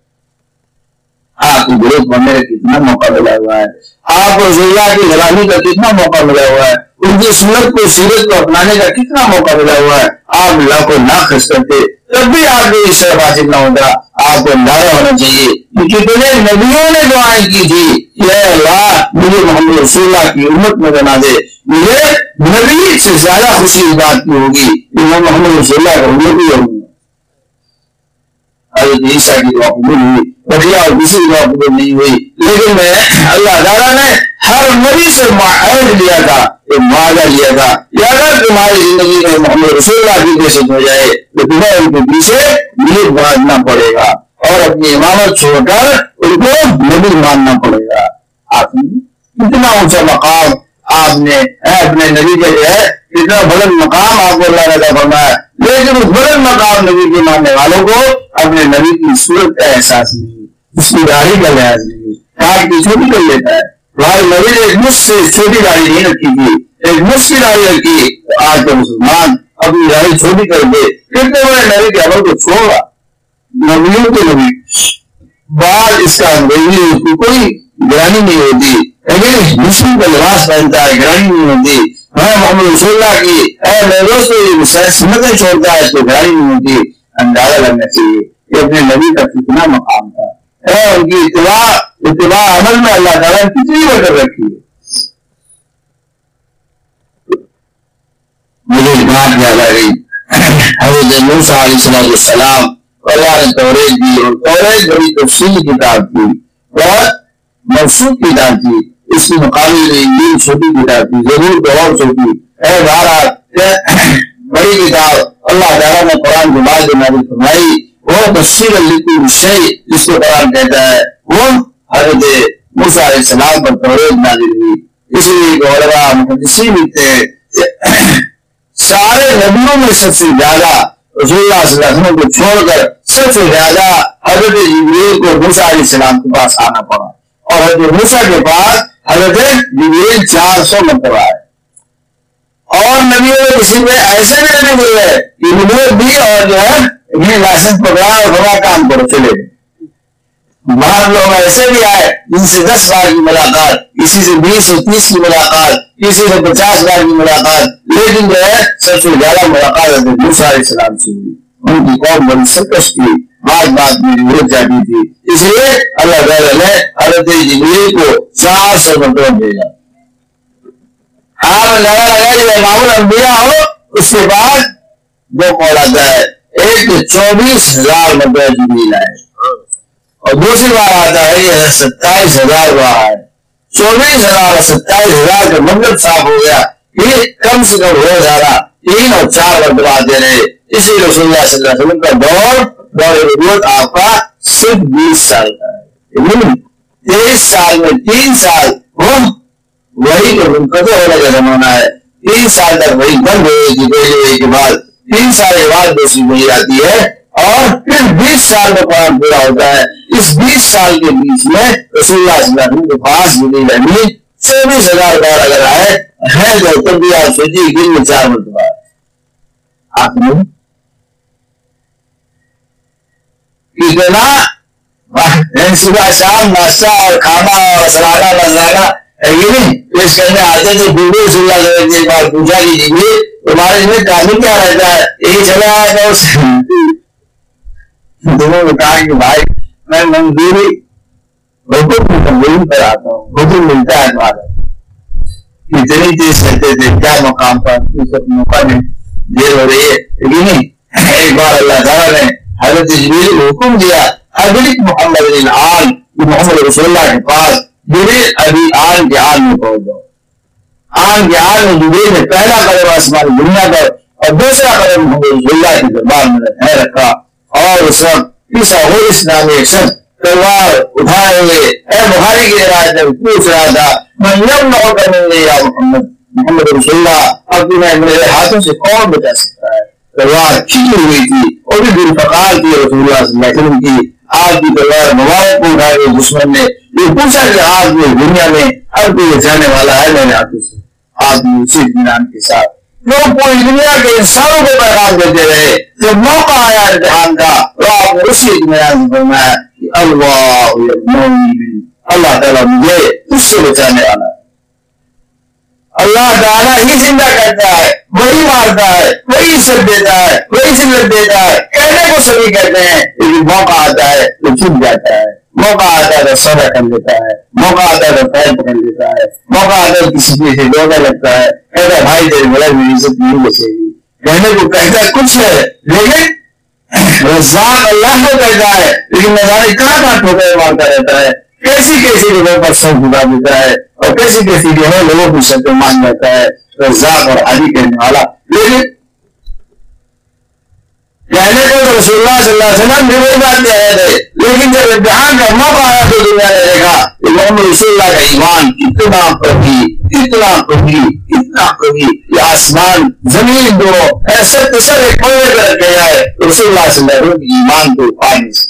آپ کی ضرورت بننے کا کتنا موقع ملا ہوا ہے۔ آپ کو ضلع کی غلامی کا کتنا موقع ملا ہوا ہے۔ ان کی سنت کو سیرت کو اپنانے کا کتنا موقع ملا ہوا ہے؟ آپ اللہ کو نہ خرچ کرتے تب بھی آپ کو اس طرح حاصل نہ ہوتا، آپ کو اندازہ ہونا چاہیے کہ کتنے نبیوں نے دعائیں کی تھی۔ کہ اللہ، مجھے محمد رسول اللہ کی امت میں بنا دے۔ مجھے نبی سے زیادہ خوشی اس بات کی ہوگی۔ کہ میں محمد رسول اللہ کا امت ہی ہوں۔ حضرت عیسیٰ کی دعا قبول ہوئی بڑھیا اور کسی دعا قبول نہیں ہوئی۔ لیکن میں، اللہ تعالیٰ نے ہر نبی سے معاہد لیا تھا۔ ایک معاہدہ لیا تھا؟ کہ اگر تمہاری زندگی میں محمد رسول اللہ کی پیشت ہو جائے تو تمہیں ان کے پیچھے نیت باندھنا پڑے گا اور اپنی امامت چھوڑ کر ان کو نبی ماننا پڑے گا۔ آپ کتنا اونچا مقام آپ نے اپنے نبی کے جو ہے اتنا بلند مقام آپ کو اللہ نے فرمایا۔ لیکن اس بلند مقام نبی کے ماننے والوں کو اپنے نبی کی صورت کا احساس نہیں، اس کی داڑھی کا لحاظ نہیں، کاٹ کی چھوٹی کر لیتا ہے۔ ہمارے نبی نے ایک مجھ سے چھوٹی داڑھی نہیں رکھی تھی ایک مجھ کی داڑھی رکھی آج کا مسلمان اپنی داڑھی چھوٹی کر دے کتنے بڑے نبی کے عمل کو چھوڑا نبیوں کے نبی بعد اس کا انگریزی اس کو کوئی گرانی نہیں ہوتی لیکن مسلم کا لباس پہنتا ہے گرانی نہیں ہوتی ہاں محمد رسول اللہ کی اے میرے دوست سنتیں چھوڑتا ہے اس کو گرانی نہیں ہوتی اندازہ لگنا چاہیے کہ اپنے نبی کا کتنا مقام تھا اے ان کی اتباع اتباع عمل میں اللہ تعالیٰ نے کتنی وقت رکھی ہے؟ مجھے بات یاد آ گئی۔ حضرت موسیٰ علیہ السلام اللہ نے توریت دی اور توریت بڑی تفصیلی کتاب تھی بہت منسوخ کتاب تھی۔ اس کے مقابلے میں انجیل چھوٹی کتاب تھی۔ ضرور بہت چھوٹی اے بارہ بڑی کتاب اللہ تعالیٰ نے قرآن کے بعد جو نازل فرمائی۔ وہ تفصیل لکھی شے جس کو قرآن کہتا ہے۔ وہ حضرت موسیٰ علیہ السلام پر توریت نازل ہوئی۔ اس لیے کہ علماء محدثین لکھتے ہیں سارے نبیوں میں سب سے زیادہ، رسول اللہ صلی اللہ علیہ وسلم کو چھوڑ کر سب سے زیادہ حضرت جبریل کو موسیٰ علیہ السلام کے پاس آنا پڑا۔ اور حضرت موسیٰ کے پاس حضرت جبریل چار سو مرتبہ ہے اور نبیوں میں کسی میں ایسے بھی نہیں ہوئے کہ نبوت بھی اور جو ہے یہ لائسنس پکڑا اور بڑا کام کرو چلے۔ گئے بعض لوگ ایسے بھی آئے، جن سے دس بار کی ملاقات، کسی سے بیس اور تیس کی ملاقات، کسی سے پچاس بار کی ملاقات، لیکن جو ہے، سب سے زیادہ ملاقات حضرت موسیٰ علیہ السلام سے ہوئی۔ ان کی قوم بڑی سرکش تھی بات بات میں رک جاتی تھی۔ اس لیے اللہ تعالیٰ نے حضرت جبریل کو چار سو مرتبہ بھیجا۔ ہاں لگا لگا جب معمول انبیاء ہو، اس کے بعد دو قول آتا ہے۔ ایک تو چوبیس ہزار مرتبہ جبریل آئے۔ اور دوسری بار آتا ہے، یہ ستائیس ہزار بار۔ چوبیس ہزار اور ستائیس ہزار کا مطلب صاف ہو گیا۔ یہ کم سے کم ہو جانا تین اور چار مرتبہ آتے رہے۔ اسی رسول اللہ صلی اللہ علیہ وسلم کا دور دور نبوت آپ کا صرف بیس سال کا ہے۔ تیئیس سال میں تین سال وہی تو منقطع ہونے کا زمانہ ہے۔ تین سال تک وہی بند ہوئے گی پہلے وہی کے بعد تین سال کے بعد دوسری وہی آتی ہے اور پھر بیس سال میں قرآن پورا ہوتا ہے۔ اس بیس سال کے بیچ میں رسول اللہ صلی اللہ علیہ وسلم کے پاس بھی رہنی چوبیس ہزار بار اگر آئے ہیں جو تب بھی آپ سوچیے دن میں چار مرتبہ۔ آپ نے کتنا یعنی صبح شام ناشتہ اور کھانا اور سلانا نذرانہ یہ نہیں۔ پیش کرنے آتے تھے بوڑھے صلی اللہ علیہ وسلم بار پوچھا کیجیے تمہارے اس میں کام کیا رہتا ہے؟ یہی چلا آیا تو دونوں نے کہا کہ بھائی میں منظوری حکم کی تمرین پر آتا ہوں۔ حکم ملتا ہے تمہارا اتنی چیز کرتے تھے، کیا مقام پر؟ اس موقع میں دیر ہو رہی ہے۔ لیکن ایک بار اللہ تعالیٰ نے حضرت جبریل کو حکم دیا ابلک محمد آن محمد رسول اللہ کے پاس جبریل ابھی آن کے آن میں پہنچ جاؤ۔ آن کے آن میں جبریل نے پہلا قدم آسمان دنیا پر اور دوسرا قدم محمد رسول اللہ کے دربار میں رکھا۔ اور اس وقت ہو اسلامی شخص تلوار اٹھائے ہوئے اے بخاری کی روایت میں پوچھ رہا تھا میں یم نہ ہو کر یا محمد محمد رسول اللہ اب تمہیں میرے ہاتھوں سے کون بچا سکتا ہے تلوار کھینچی ہوئی تھی اور بھی دل فقار کی رسول اللہ صلی اللہ علیہ وسلم کی آپ کی تلوار مبارک کو اٹھائے ہوئے دشمن نے یہ پوچھا کہ آج میں دنیا میں اب کوئی جانے والا ہے میرے ہاتھوں سے آپ نے اسی اطمینان کے ساتھ لوگ پوری دنیا کے انسانوں کو پیغام دیتے رہے جب موقع آیا امتحان کا تو آپ نے اسی اطمینان فرمایا کہ اللہ اللہ تعالیٰ مجھے اس سے بچانے والا ہے۔ اللہ تعالیٰ ہی زندہ کرتا ہے، وہی مارتا ہے، وہی عزت دیتا ہے، وہی ذلت دیتا ہے۔ کہنے کو سبھی کہتے ہیں، لیکن موقع آتا ہے تو چھپ جاتا ہے۔ موقع آتا ہے تو سودا کر لیتا ہے۔ موقع آتا ہے تو پیر پکڑ لیتا ہے۔ موقع آتا ہے کسی چیز سے دوڑا لگتا ہے۔ کہتا ہے، بھائی تیرے بڑا میری عزت نہیں بچے گی۔ کہنے کو کہتا ہے، کچھ ہے۔ لیکن رزاق اللہ کو کہتا ہے، لیکن نظارے کہاں کہاں ٹھوکر مارتا رہتا ہے۔ کیسی کیسی جگہوں پر سر جھکا دیتا ہے اور کیسی کیسی جو ہے لوگوں کی شکل مان جاتا ہے رزاق اور علی کہنے والا لیکن کہنے کو تو رسول اللہ صلی اللہ علیہ وسلم بھی وہی بات کہہ رہے تھے۔ لیکن جب امتحان کا موقع آیا تو دنیا نے دیکھا کہ محمد رسول اللہ کا ایمان اتنا پر تھی۔ اتنا کبھی اتنا کبھی یہ آسمان زمین دو، ایسے تو سر ایک پڑے کر گیا ہے۔ رسول اللہ صلی اللہ علیہ وسلم ایمان کو پانی سے۔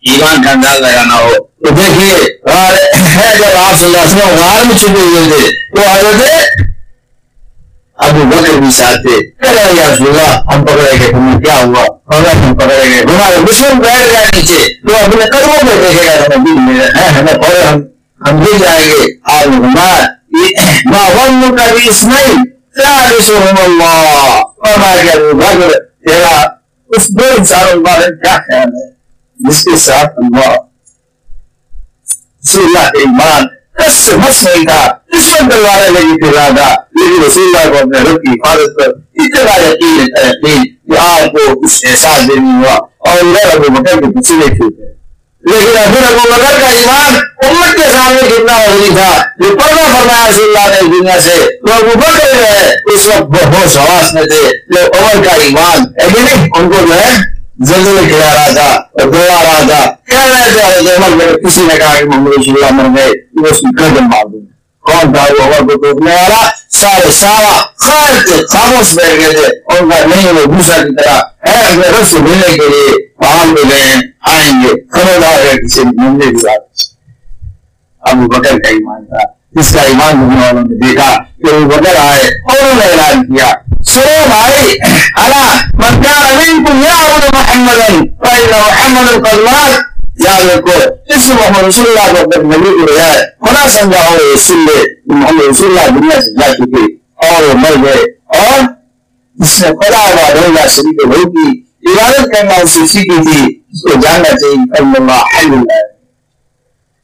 ایمان کا انداز لگانا ہو۔ تو دیکھیے جب آپ صلی اللہ علیہ وسلم غار میں چھپے ہوئے تھے تو حضرت ابو بکر بھی ساتھ تھے۔ یا اللہ ہم پکڑے گئے۔ تمہیں کیا ہوا؟ اور ہم پکڑے گئے۔ ہمارے دشمن بیٹھ گیا نیچے۔ تو اپنے قدموں پہ دیکھے گا ہمیں ہمیں پڑے۔ ہم ہم گر جائیں گے۔ آپ ہمار ماں ون کا بھی اس نہیں اللہ۔ بکر، تیرا اس دو انسانوں کے بارے میں کیا خیال ہے؟ جس کے ساتھ اللہ رسول اللہ کے ایمان کس سے مس نہیں تھا دشمن تلوارے لگی تھی رادا لیکن رسول اللہ کو اپنے رب کی حفاظت پر اتنا یقین یقین کہ آپ کو اس احساس دینی ہوا اور ادھر ابو بکر کے پیچھے نہیں تھے لیکن ابو ابو بکر کا ایمان امت کے سامنے کتنا وزنی تھا۔ جو پردہ فرمایا رسول اللہ نے دنیا سے تو ابو بکر جو ہے، اس وقت بہت سواس میں تھے۔ جو عمر کا ایمان ہے کہ نہیں، ان کو جو ہے زلزلے کھلا رہا تھا اور دو آ رہا تھا۔ کہہ رہے تھے، حضرت عمر میں کسی نے کہا کہ محمد رسول اللہ مر گئے وہ اس کی گردن مار دوں۔ کون تھا وہ عمر کو ٹوکنے والا؟ سارے سارا خیر خاموش بیٹھ گئے تھے اور کہا نہیں وہ دوسرا کی طرح اپنے رب سے ملنے کے لیے وہاں میں گئے آئیں گے۔ خبردار ہے کسی ملنے کی بات ابو بکر کا ایمان تھا۔ جس کا ایمان دنیا والوں نے دیکھا کہ وہ بکر آئے اور انہوں نے اعلان کیا سنو بھائی اللہ من كان منكم يعبد محمدا فإن محمد قد مات اس محمد رسول اللہ کو اپنے نبی کو سمجھا ہو اس محمد رسول اللہ دنیا سے جا اور وہ مر گئے اور جس نے خدا شریف عبادت کرنا سیکھی تھی اس کو جاننا چاہیے اللہ اللہ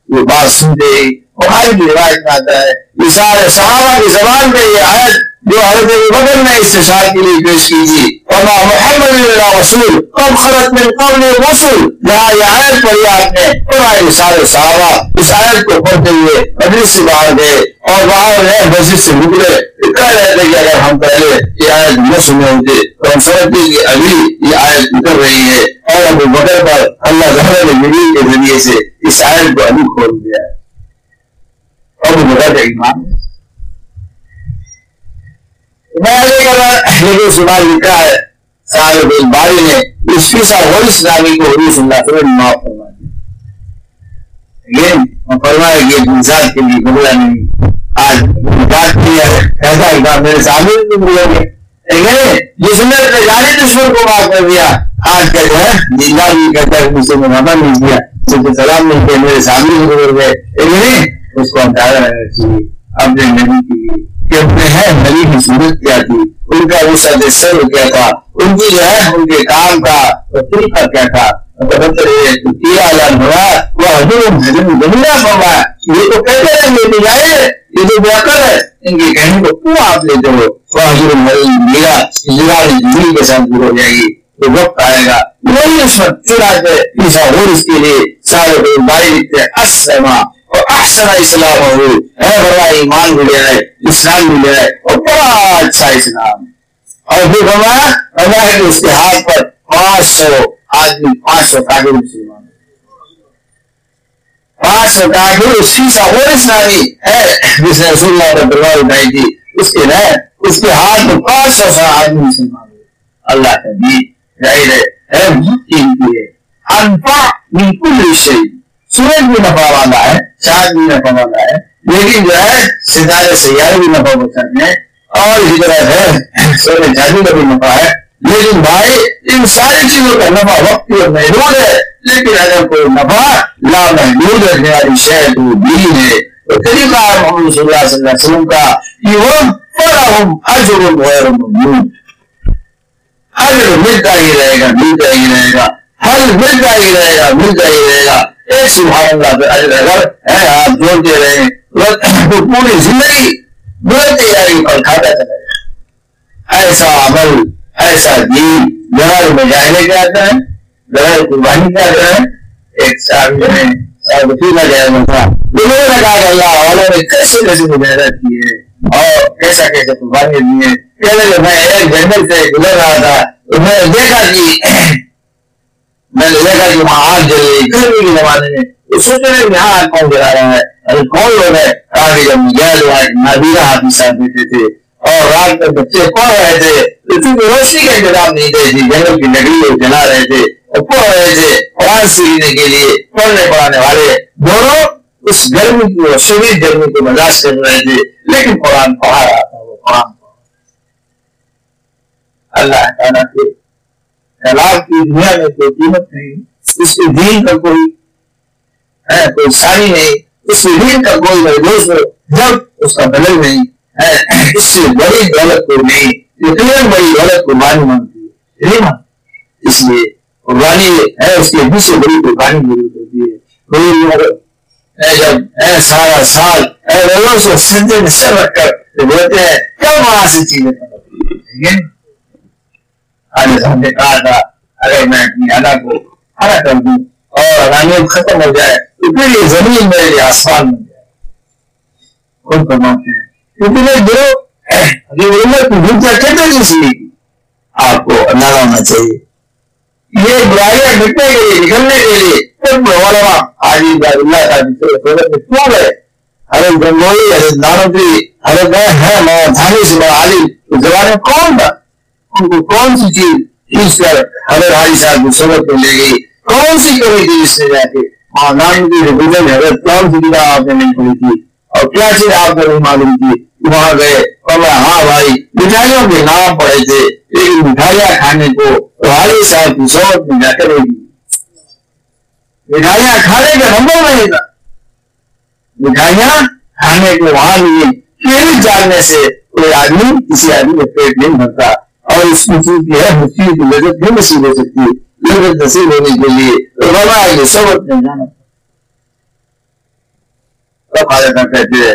یہ بات سنتے ہی بخاری کی روایت میں آتا ہے یہ سارے صحابہ کی زبان پہ یہ آیت جو حضرت بکر نے استشار کے لیے پیش کی تھی وما محمد اللہ رسول کب خرط میں قبل رسول جہاں یہ آیت پڑھی آپ نے قرآن سارے صحابہ اس آیت کو پڑھتے ہوئے مجلس سے باہر گئے اور باہر گئے مسجد سے نکلے. کہہ رہے تھے کہ اگر ہم پہلے یہ آیت نہ سنے ہوتے تو ہم سمجھتے کہ ابھی یہ آیت اتر رہی ہے اور ابو بکر پر اللہ تعالیٰ نے جبریل کے ذریعے سے اس آیت کو ابھی کھول دیا ہے۔ ابو بکر کا ایمان لیکن لکھا ہے صاحب باری نے، اس اسلامی کو حدیث اللہ تعالیٰ معاف فرما دیا۔ انسان کے لیے نہیں آج بات کی ہے ایسا میرے سامنے بھی جس نے جانے دشمن کو معاف کر دیا۔ آج کا جو ہے بھی ہے مجھ سے منافع مجھے سلام میرے سامنے بھی گزر گئے۔ اس کو ہٹایا رہنا چاہیے اپنے نبی کی کہ اپنے ہے نبی کی صورت کیا تھی۔ ان کا وہ سد سر کیا تھا۔ ان کی جو ہے، ان کے کام کا طریقہ کیا تھا۔ مطلب یہ تو کہتے ہیں یہ تو جائے، یہ تو ہے۔ ان کے کہنے کو آپ لیتے ہو؟ وہ حضور میرا زندگی کے ساتھ دور ہو جائے گی۔ تو وقت آئے گا۔ وہی اس وقت کے اس کے لیے سارے بھائی لکھتے ہیں اور احسن اسلام ہو ہے بڑا ایمان ملے ہے اسلام ملے ہے اور بڑا اچھا اسلام اور پھر فرمایا فرمایا کہ اس کے ہاتھ پر پانچ سو آدمی پانچ سو کافر مسلمان پانچ سو کافر اسی سا اور اسلامی ہے جس نے رسول اللہ پر دربار اٹھائی تھی اس کے نئے اس کے ہاتھ میں پانچ سو سا آدمی مسلمان اللہ کا دین ظاہر ہے ہے قیمتی ہے انفع من کل شیء سورج بھی نفع والا ہے چاند بھی نفع والا ہے۔ لیکن جو ہے، ستارے سیارے بھی نفع بچاتے ہیں اور اسی طرح ہے، سورج چاندی کا بھی نفع ہے۔ لیکن بھائی، ان ساری چیزوں کا نفع وقت اور محدود ہے۔ لیکن اگر کوئی نفع لا محدود رکھنے والی شہر تو دین ہے۔ تو طریقہ ہے محمد صلی اللہ علیہ وسلم کا کہ وہ فلہم اجر غیر ممنون اجر ملتا ہی رہے گا، ملتا ہی رہے گا۔ حل ملتا ہی رہے گا، ملتا ہی رہے گا۔ ایک سبحان اللہ پہ اجر اگر ہے آپ جوڑتے رہے تو پوری زندگی بلند تیاری پر کھاتا چلا جائے ایسا عمل، ایسا دین غیر مجاہدے کے آتا ہے غیر قربانی کے آتا ہے ایک صاحب جو ہے صاحب فیمہ جائے تھا لوگوں نے کہا کہ اللہ والوں نے کیسے کیسے مجاہدہ کی ہے؟ اور کیسا کیسے قربانی دی ہے کہ میں ایک جنگل سے گزر رہا تھا، تو میں دیکھا کہ میں نے دیکھا کہ وہاں آگ جل رہی گرمی کے زمانے میں تو سوچ رہے ہیں یہاں کون گرا رہا ہے؟ ارے، کون لوگ ہے کہا کہ جب مجاہد وہاں نابیرہ ہاتھی صاحب بیٹھے تھے اور رات میں بچے پڑھ رہے تھے۔ تو چونکہ روشنی کا انتظام نہیں تھے جی جنگل کی لکڑی لوگ جلا رہے تھے اور پڑھ رہے تھے قرآن سیکھنے کے لیے، پڑھنے پڑھانے والے۔ دونوں اس گرمی کی اور شدید گرمی کو برداشت کر رہے تھے، لیکن قرآن پڑھا رہا تھا وہ قرآن اللہ تعالیٰ کے کلام کی دنیا میں کوئی قیمت نہیں، اس کے دین کا کوئی، ہے، کوئی ساری نہیں، اس کے دین کا کوئی محدود جب اس کا بدل نہیں، ہے، اس سے بڑی دولت کو نہیں اتنی بڑی دولت کو مانی مانتی ہے اس لیے قربانی ہے، اس کے پیچھے بڑی قربانی ضرورت ہوتی ہے۔ کوئی جب، اے سارا سال، اے لوگوں سے سجدے میں سر رکھ کر بولتے ہیں کب وہاں سے چیزیں لیکن آج ہم نے کہا تھا اگر میں اپنی ادا کو کھڑا کر دوں اور ادانیت ختم ہو جائے تو پھر یہ زمین میرے لیے آسمان بن جائے خود فرماتے ہیں کیونکہ جو ابھی عمر کی بھوکا کہتے نہیں سی آپ کو اندازہ ہونا چاہیے یہ برائیاں مٹنے کے لیے نکلنے کے لیے صرف علماء حاجی عباد اللہ کا صورت میں کیوں ہے حضرت گنگوئی حضرت نانوی حضرت ہے میں دھانی سے بڑا عالم اس زمانے میں کون تھا کو کون سی چیز کھینچ کر حضرت حاجی صاحب کی صحبت میں لے گئی؟ کون سی کمی تھی جس نے جا کے خاندان کی حکومت حضرت کون سی کتاب آپ نے نہیں پڑھی تھی؟ اور کیا چیز آپ کو نہیں معلوم تھی؟ وہاں گئے، اور میں ہاں بھائی، مٹھائیوں کے نام پڑے تھے، لیکن مٹھائیاں کھانے کو حاجی صاحب کی صحبت میں جا کر ہوگی مٹھائیاں کھانے کا نمبر نہیں تھا۔ مٹھائیاں کھانے کو وہاں لیے پھر جاننے سے کوئی آدمی کسی آدمی کا پیٹ نہیں بھرتا۔ اور اس کی کی ہے ہر چیز کی لذت بھی نصیب ہو سکتی ہے لذت نصیب ہونے کے لیے رونا یہ سبق نہیں جانا کہتے ہیں۔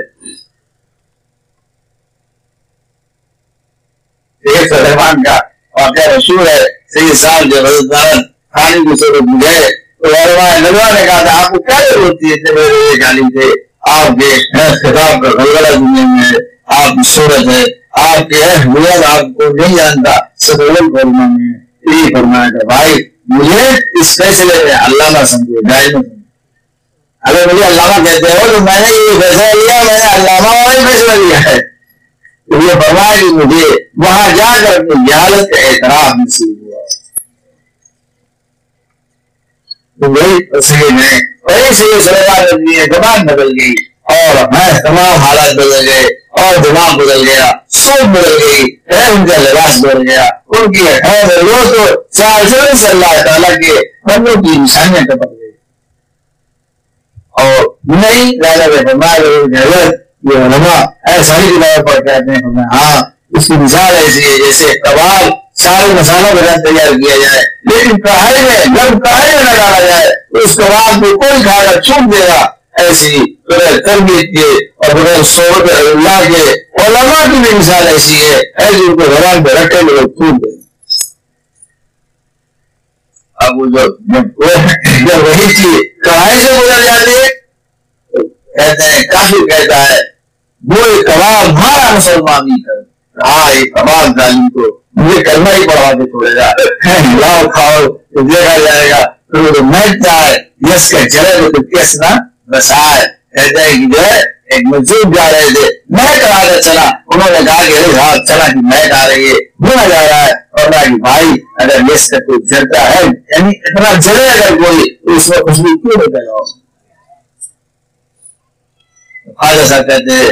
ایک کا واقعہ مشہور ہے جب حضرت کی صورت میں گئے، تو نے کہا تھا، آپ کو کیا اتنے بڑے تھے، آپ کے خطاب کا غلغلہ دنیا میں آپ کی صورت ہے۔ آپ کے حضرت آپ کو نہیں جانتا سدول فرما میں یہی فرمایا کہ بھائی، مجھے اس فیصلے میں علامہ سمجھے گائے میں اگر مجھے علامہ کہتے ہو تو میں نے یہ فیصلہ لیا، میں نے علامہ والا ہی فیصلہ لیا ہے۔ تو یہ فرمایا کہ مجھے وہاں جا کر اپنی جہالت کا اعتراف نصیب ہوا۔ تو وہی تصویر میں، وہی سے یہ سرکار زبان بدل گئی اور میں تمام حالات بدل گئے۔ اور دماغ بدل گیا سوچ بدل گئی ان کا لباس بدل گیا۔ ان کی وہ تو چار سے اللہ تعالیٰ کے بندوں کی نشانیاں ٹپک گئی۔ اور نہیں زیادہ حضرت یہ علماء ایسا ہی کتابیں پڑھ کے آتے ہیں ہاں اس کی مثال ایسی ہے جیسے کباب سارے مسالوں کے ساتھ تیار کیا جائے، لیکن کڑھائی میں، جب کڑھائی میں نہ ڈالا جائے اس کباب کو کوئی کھا کر چھوٹ دے گا۔ ایسی بغیر تربیت کے اور بغیر صحبت اللہ کے علماء کی بھی مثال ایسی ہے ایسی ان کو زبان پہ رکھے لوگ ٹوٹ گئے اب وہ جو جب وہی چیز کڑھائی سے گزر جاتی ہے، کہتے ہیں کافی کہتا ہے وہ کباب ہمارا مسلمان نہیں کر ہاں یہ کباب ظالم کو مجھے کرنا ہی پڑا کے چھوڑے گا لاؤ، کھاؤ تو دیکھا جائے گا۔ تو میچ جائے یس کے چلے تو کیس نہ، بس آئے کہتے جو ہے، ایک مزدور جا رہے تھے میں کرا کر چلا۔ انہوں نے کہا کہ ارے صاحب چلا کہ میں آ رہی ہے بنا جا رہا ہے۔ اور میں کہ بھائی، اگر یس کا کوئی جلتا ہے یعنی اتنا جلے اگر کوئی، تو اس میں خوشبو کیوں نہیں لگا خواجہ صاحب کہتے ہیں،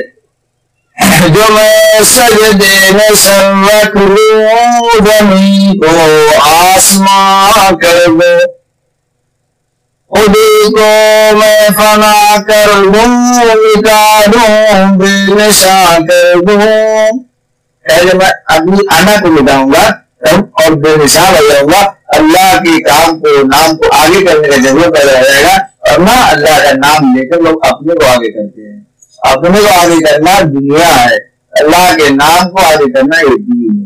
جو میں سجدے میں سر رکھ لوں زمین کو آسمان کر دو خودی کو میں فنا کر دوں مٹا دوں بے نشا کر دوں پہلے میں اپنی انا کو مٹاؤں گا اور بے نشان ہو جاؤں گا اللہ کے کام کو نام کو آگے کرنے کا جذبہ پیدا ہو جائے گا اور نہ اللہ کا نام لے کر لوگ اپنے کو آگے کرتے ہیں اپنے کو آگے کرنا دنیا ہے۔ اللہ کے نام کو آگے کرنا یہ دین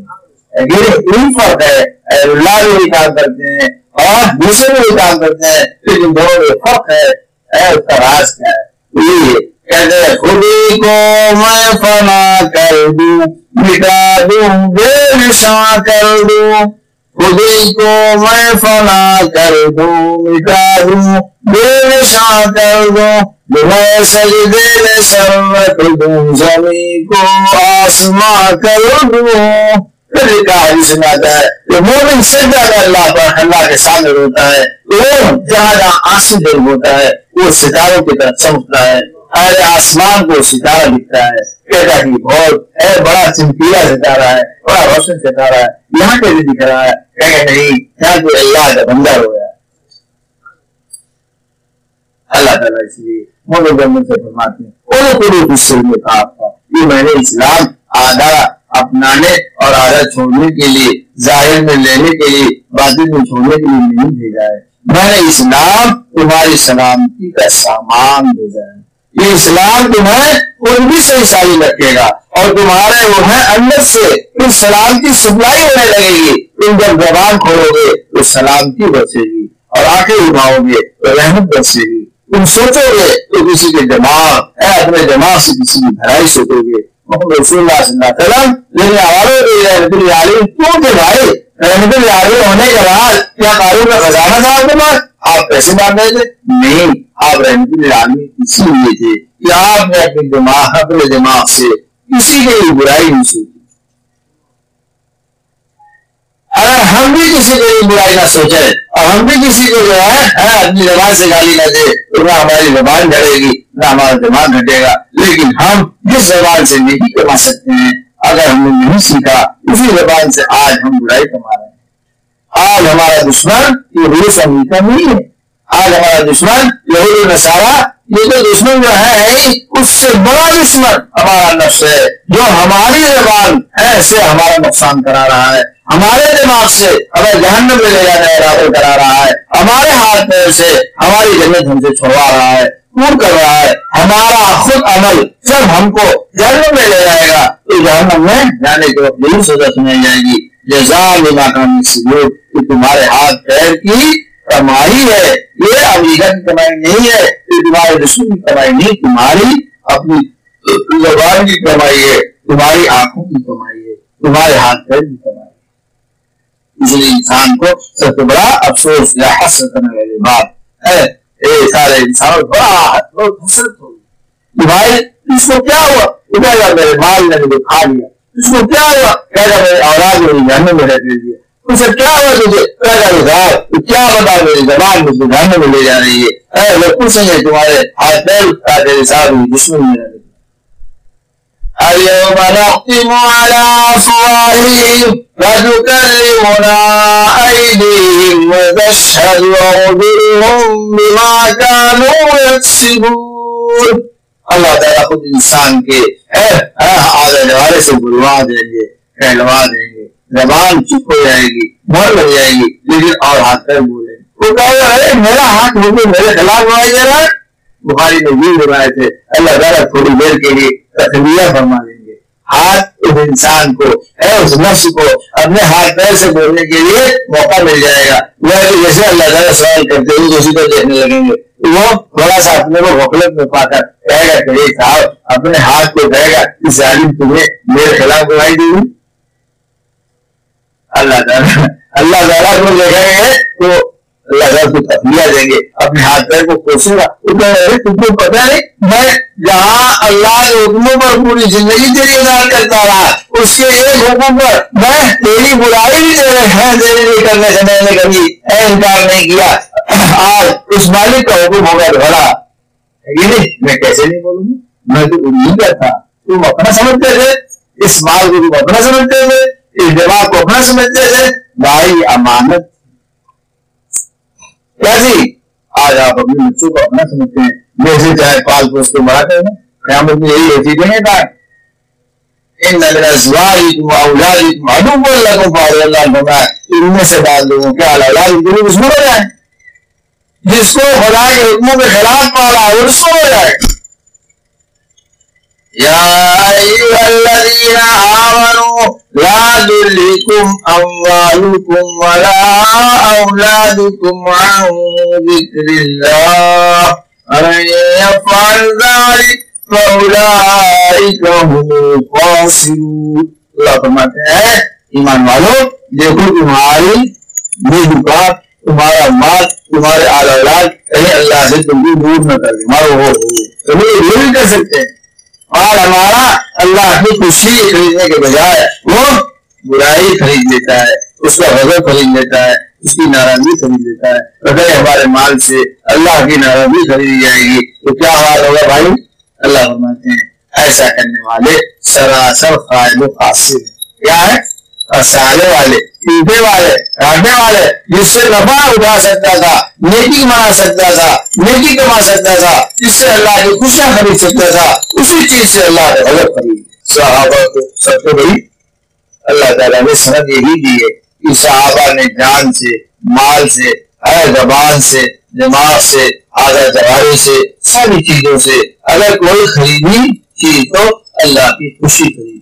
ہے یہ فرق ہے۔ اللہ بھی کام کرتے ہیں۔ اور دوسرے بھی کام کرتے ہیں، لیکن دونوں میں فرق ہے، اے اس کا۔ راز کیا ہے یہ کہتے ہیں، خودی کو میں فنا کر دوں، مٹا دوں، بے نشاں کر دوں۔ خودی کو میں فنا کر دوں، مٹا دوں، بے نشاں کر دوں۔ میں سجدے میں سرمت دوں، زمین کو آسماں کر دوں۔ پھر ایک حدیث میں آتا ہے کہ مومن سجدہ کر اللہ پر اللہ کے سامنے ہوتا ہے۔ وہ جہاں جہاں آنسو دل ہوتا ہے، وہ ستاروں کی طرف چمکتا ہے۔ ہر آسمان کو ستارہ دکھتا ہے کہتا کہ بہت اے بڑا چمکیلا ستارہ ہے بڑا روشن ستارہ ہے یہاں پہ بھی دکھ رہا ہے کہ نہیں یہاں کوئی اللہ کا بندہ ہو گیا اللہ تعالیٰ اس لیے مومن جمن سے فرماتے ہیں وہ پوری غصے میں کہا تھا یہ میں نے اسلام آدھا اپنانے اور آدھا چھوڑنے کے لیے، ظاہر میں لینے کے لیے، باطن میں چھوڑنے کے لیے نہیں بھیجا ہے۔ میں نے اسلام تمہاری سلامتی کا سامان بھیجا ہے۔ یہ اسلام تمہیں ان بھی سے ساری رکھے گا اور تمہارے وہ ہیں اندر سے۔ پھر سلام کی سپلائی ہونے لگے گی۔ تم جب زبان کھولو گے تو سلامتی بچے گی اور آنکھیں اٹھاؤ گے تو رحمت بچے گی۔ تم سوچو گے تو کسی کے دماغ اے اپنے دماغ سے کسی کی بھرائی سوچو گے۔ محمد رسول اللہ صلی اللہ علیہ وسلم لیکن آواروں رحمت اللہ علیہ کیوں کہ بھائی رحمت اللہ علیہ ہونے کے بعد کیا قانون کا خزانہ تھا آپ کے پاس آپ پیسے مانگ رہے تھے نہیں آپ رحمت اللہ علیہ اسی لیے تھے کہ آپ نے اپنے دماغ اپنے دماغ سے کسی کے لیے برائی نہیں سوچی اگر ہم بھی کسی کو برائی نہ سوچے اور ہم بھی کسی کو جو ہے ہاں، اپنی زبان سے گالی نہ دے تو ہماری زبان ڈرے گی۔ نہ ہمارا دماغ گھٹے گا۔ لیکن ہم جس زبان سے نہیں کما سکتے ہیں، اگر ہم نے نہیں سیکھا، اسی زبان سے آج ہم برائی کما رہے ہیں۔ آج ہمارا دشمن یہ روس امریکہ نہیں ہے۔ آج ہمارا دشمن یہود نسارا یہ تو دشمن جو ہے، اس سے بڑا دشمن ہمارا نفس ہے۔ جو ہماری زبان ہے، سے ہمارا نقصان کرا رہا ہے۔ ہمارے دماغ سے ہمیں جہنم میں لے جانے ارادے کرا رہا ہے۔ ہمارے ہاتھ پیر سے ہماری جنت ہم سے چھوڑا رہا ہے۔ پور کر رہا ہے۔ ہمارا خود عمل جب ہم کو جہنم میں لے جائے گا، تو جہنم میں جانے کے وقت یہی سزا سنائی جائے گی۔ جزام ناکامی سے کہ تمہارے ہاتھ پیر کی کمائی ہے۔ یہ امریکہ کی کمائی نہیں ہے، یہ تمہارے دشمن کی کمائی نہیں، تمہاری اپنی زبان کی کمائی ہے، تمہاری آنکھوں کی کمائی ہے، تمہارے ہاتھ پیر کی کمائی ہے۔ اس لیے انسان کو سب سے بڑا افسوس یا حسرت کرنے والی بات ہے۔ سارے انسان بڑا بہت حسرت ہوگی بھائی، اس کو کیا ہوا؟ ادھر گا میرے مال نے مجھے کھا لیا اس کو کیا ہوا؟ کہہ گا میرے اولاد میری جہنم میں رہ دیا اسے کیا ہوا تجھے؟ کیا بتا میری زبان مجھے جہنم میں لے جا رہی ہے۔ اے وہ کچھ نہیں ہے تمہارے ہاتھ پیر تیرے ساتھ دشمن میں اليوم نختم على أفواههم وتكلمنا أيديهم وتشهد ارجلهم بما كانوا يكسبون. الله تعالى خذ انسان كي إيه، آه، هذا الوالد سبب الوالد يجي الوالد يجي زبان چپ ہو جائے گی مر لگ جائے گی لیکن اور ہاتھ پر بولے وہ کہا ہے میرا ہاتھ مجھے میرے خلاف آئی جائے بخاری نے یہ روایت تھے اللہ تعالیٰ تھوڑی دیر کے لیے تخلیہ فرما لیں گے۔ ہاتھ اس انسان کو، اے اس نفس کو اپنے ہاتھ پیر سے بولنے کے لیے موقع مل جائے گا۔ وہ جیسے اللہ تعالیٰ سوال کرتے ہیں، اسی کو دیکھنے لگیں گے۔ وہ تھوڑا سا اپنے کو غفلت میں پا کر کہے گا کہ صاحب اپنے ہاتھ کو کہے گا، اس ظالم تمہیں میرے خلاف گواہی دی اللہ تعالیٰ اللہ تعالیٰ کو دیکھیں گے تو اللہ تعالیٰ کو تفریح دیں گے۔ اپنے ہاتھ پیر کو کوسے گا۔ تم کو پتا نہیں، میں جہاں اللہ کے حکموں پر پوری زندگی تیری ادار کرتا رہا۔ اس کے ایک حکم پر میں تیری برائی بھی تیرے کرنے سے میں نے کبھی انکار نہیں کیا۔ آج اس مالک کا حکم ہوگا بڑا یہ نہیں، میں کیسے نہیں بولوں گی میں تو امید تھا تم اپنا سمجھتے تھے، اس مال کو تم اپنا سمجھتے تھے، اس دماغ کو اپنا سمجھتے تھے۔ بھائی، امانت جی آج آپ اپنے بچوں کو اپنا سمجھتے ہیں۔ جیسے چاہے پال پوس کو بڑا ہیں قیامت میں یہی ہوتی ہے کہا ان میں سے کے جس کو خدا کے حکموں کے خلاف پالا وہ ہو جائے۔ يا أيها الذين آمنوا لا تلهكم أموالكم ولا أولادكم عن ذكر الله. ومن يفعل ذلك فأولئك هم الخاسرون. اللہ فرماتے ہیں، ایمان والو، دیکھو تمہاری یہ دکان تمہارا مال، تمہارے آل اولاد، کہیں اللہ سے تم بھی دور نہ کر دے مارو ہو تمہیں یہ بھی کر سکتے ہیں۔ اور ہمارا اللہ کی خوشی خریدنے کے بجائے وہ برائی خرید لیتا ہے، اس کا غضب خرید لیتا ہے، اس کی ناراضگی خرید لیتا ہے۔ اگر ہمارے مال سے اللہ کی ناراضگی خریدی جائے گی، تو کیا حال ہوگا بھائی؟ اللہ فرماتے ہیں، ایسا کرنے والے سراسر فائد و قاصر کیا ہے سالے والے۔ ٹوٹے والے کاٹنے والے جس سے نفع اٹھا سکتا تھا نیکی بنا سکتا تھا نیکی کما سکتا تھا جس سے اللہ کی خوشیاں خرید سکتا تھا اسی چیز سے اللہ نے غلط خرید صحابہ کو سب کو بھائی اللہ تعالیٰ نے سند یہی دی ہے کہ صحابہ نے جان سے مال سے ہر زبان سے دماغ سے آدھا جواری سے ساری چیزوں سے اگر کوئی خریدی چیز تو اللہ کی خوشی خریدی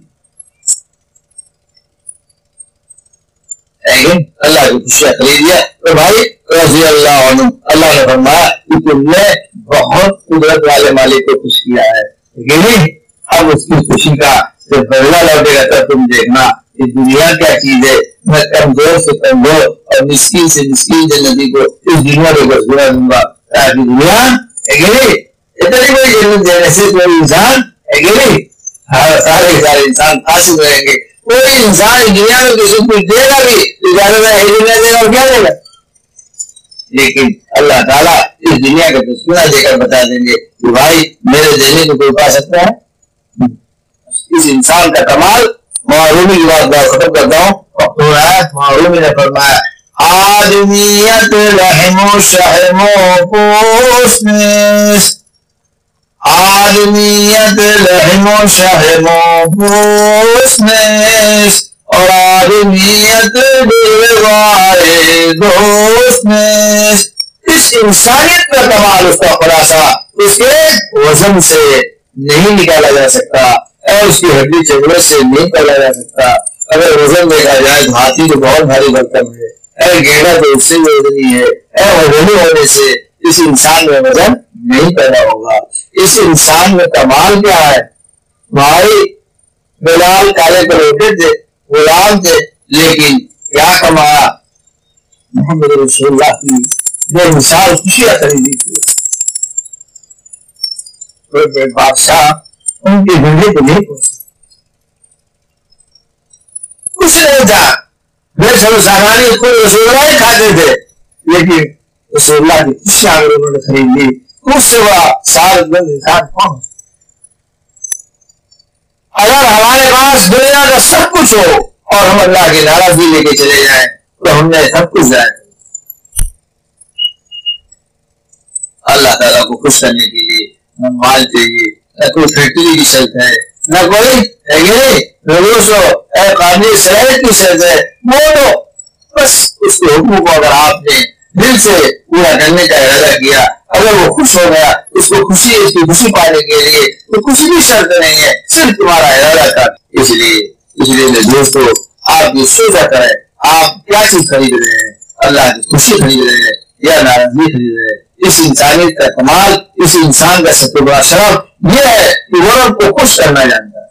اللہ کی خوشیاں خریدیا تو بھائی رضی اللہ عنہ اللہ نے فرمایا کہ تم نے بہت قدرت والے مالک کو خوش کیا ہے لیکن اب اس کی خوشی کا جب بدلا لوٹے گا تو تم دیکھنا کہ دنیا کیا چیز ہے میں کمزور سے کمزور اور مسکین سے مسکین جنتی کو اس دنیا کو بس گنا دوں گا تاکہ دنیا اتنی کوئی جنت دینے سے کوئی انسان ہے سارے سارے انسان حاصل رہیں گے کوئی انسان دنیا میں کسی کو کچھ دے گا بھی تو دے گا اور کیا دے گا لیکن اللہ تعالیٰ اس دنیا کا تذکرہ دے کر بتا دیں گے کہ بھائی میرے دینے کو کوئی پا سکتا ہے اس انسان کا کمال معرومی کی بات بات ختم کرتا ہوں معرومی نے فرمایا آدمیت رحم و شہم و پوسنس آدمیت لہم و شہم و بوسنس اور عالمیت آدمیت دیوائے دوستنس۔ اس انسانیت کا کمال اس کا خلاصہ، اس کے وزن سے نہیں نکالا جا سکتا، اور اس کی ہڈی چگڑے سے نہیں نکالا جا سکتا۔ اگر وزن دیکھا جائے تو ہاتھی تو بہت بھاری برتن ہے۔ اگر گیڑا تو اس سے وزنی ہے۔ اور وزنی ہونے سے اس انسان میں وزن نہیں پیدا ہوگا۔ اس انسان میں کمال کیا ہے؟ بھائی، بلال کالے پر ہوتے تھے، غلام تھے، لیکن کیا کمایا؟ محمد رسول اللہ کی جو مثال خوشیاں خریدی تھی۔ بادشاہ ان کے گھنڈے کو نہیں پہنچ کچھ نہیں تھا بے سر سامانی کو رسول اللہ ہی کھاتے تھے، لیکن رسول اللہ کی خوشیاں اگر انہوں نے خرید لی اس سال بند انسان کون اگر ہمارے پاس دنیا کا سب کچھ ہو اور ہم اللہ کی ناراضگی لے کے چلے جائیں تو ہم نے سب کچھ جائے اللہ تعالیٰ کو خوش کرنے کے لیے، نہ مال چاہیے نہ کوئی فیکٹری کی شرط ہے، نہ کوئی روس ہو۔ اے صحت کی شرط ہے، وہ بس اس کے حکم کو اگر آپ نے دل سے پورا کرنے کا ارادہ کیا اگر وہ خوش ہو گیا اس کو خوشی اس کی خوشی پانے کے لیے تو کچھ بھی شرط نہیں ہے صرف تمہارا ارادہ تھا اس لیے اس لیے دوستو آپ یہ سوچا کریں آپ کیا چیز خرید رہے ہیں اللہ کی خوشی خرید رہے ہیں یا ناراضگی خرید رہے ہیں اس انسانیت کا کمال اس انسان کا سب سے بڑا شرف یہ ہے کہ وہ رب کو خوش کرنا جانتا ہے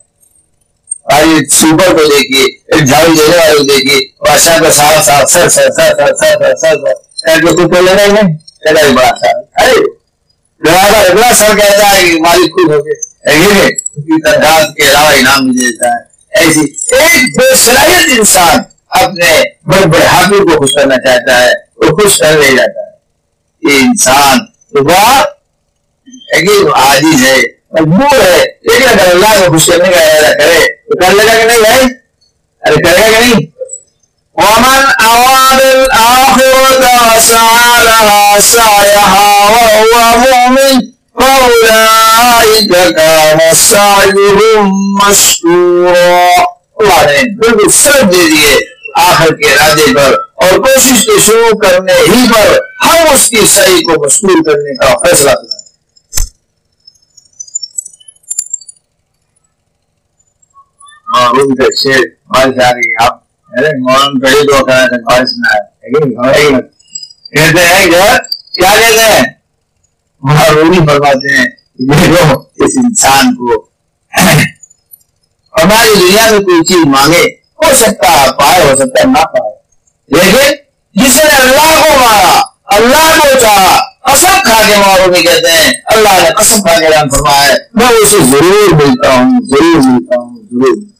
آئیے سوپر کو دیکھیے ایک جھاڑو دینے والے کو دیکھیے بادشاہ کا ساتھ ساتھ سر سر سر سر سر سر سر سر اگلا سر کہتا ہے۔ کہ مالک خود ہو کے کے علاوہ انعام دیتا ہے ایسی ایک بے صلاحیت انسان اپنے بڑے بڑے ہاتھوں کو خوش کرنا چاہتا ہے، وہ خوش کر لے جاتا ہے یہ انسان عاجز ہے، مجبور ہے، لیکن اگر اللہ کو خوش کرنے کا ارادہ کرے، تو کر لے گا کہ نہیں بھائی؟ ارے کرے گا کہ نہیں؟ ومن أراد الآخرة وسعى لها سعيها وهو مؤمن فأولئك كان سعيهم مشكورا. اللہ نے بالکل سب دے دیے آخر کے ارادے پر اور کوشش کے شروع کرنے ہی پر ہم اس کی صحیح کو مشغول کرنے کا فیصلہ کریں اور ان کے شیر مال جاری آپ کہتے ہیں کیا کہتے ہیں فرماتے ہیں اس انسان کو ہماری دنیا میں کوئی چیز مانگے ہو سکتا ہے پائے ہو سکتا ہے نہ پائے لیکن جس نے اللہ کو مارا اللہ کو چاہا قسم کھا کے مارو بھی کہتے ہیں اللہ نے قسم کھا کے فرمایا میں اسے ضرور ملتا ہوں ضرور ملتا ہوں ضرور آپ نے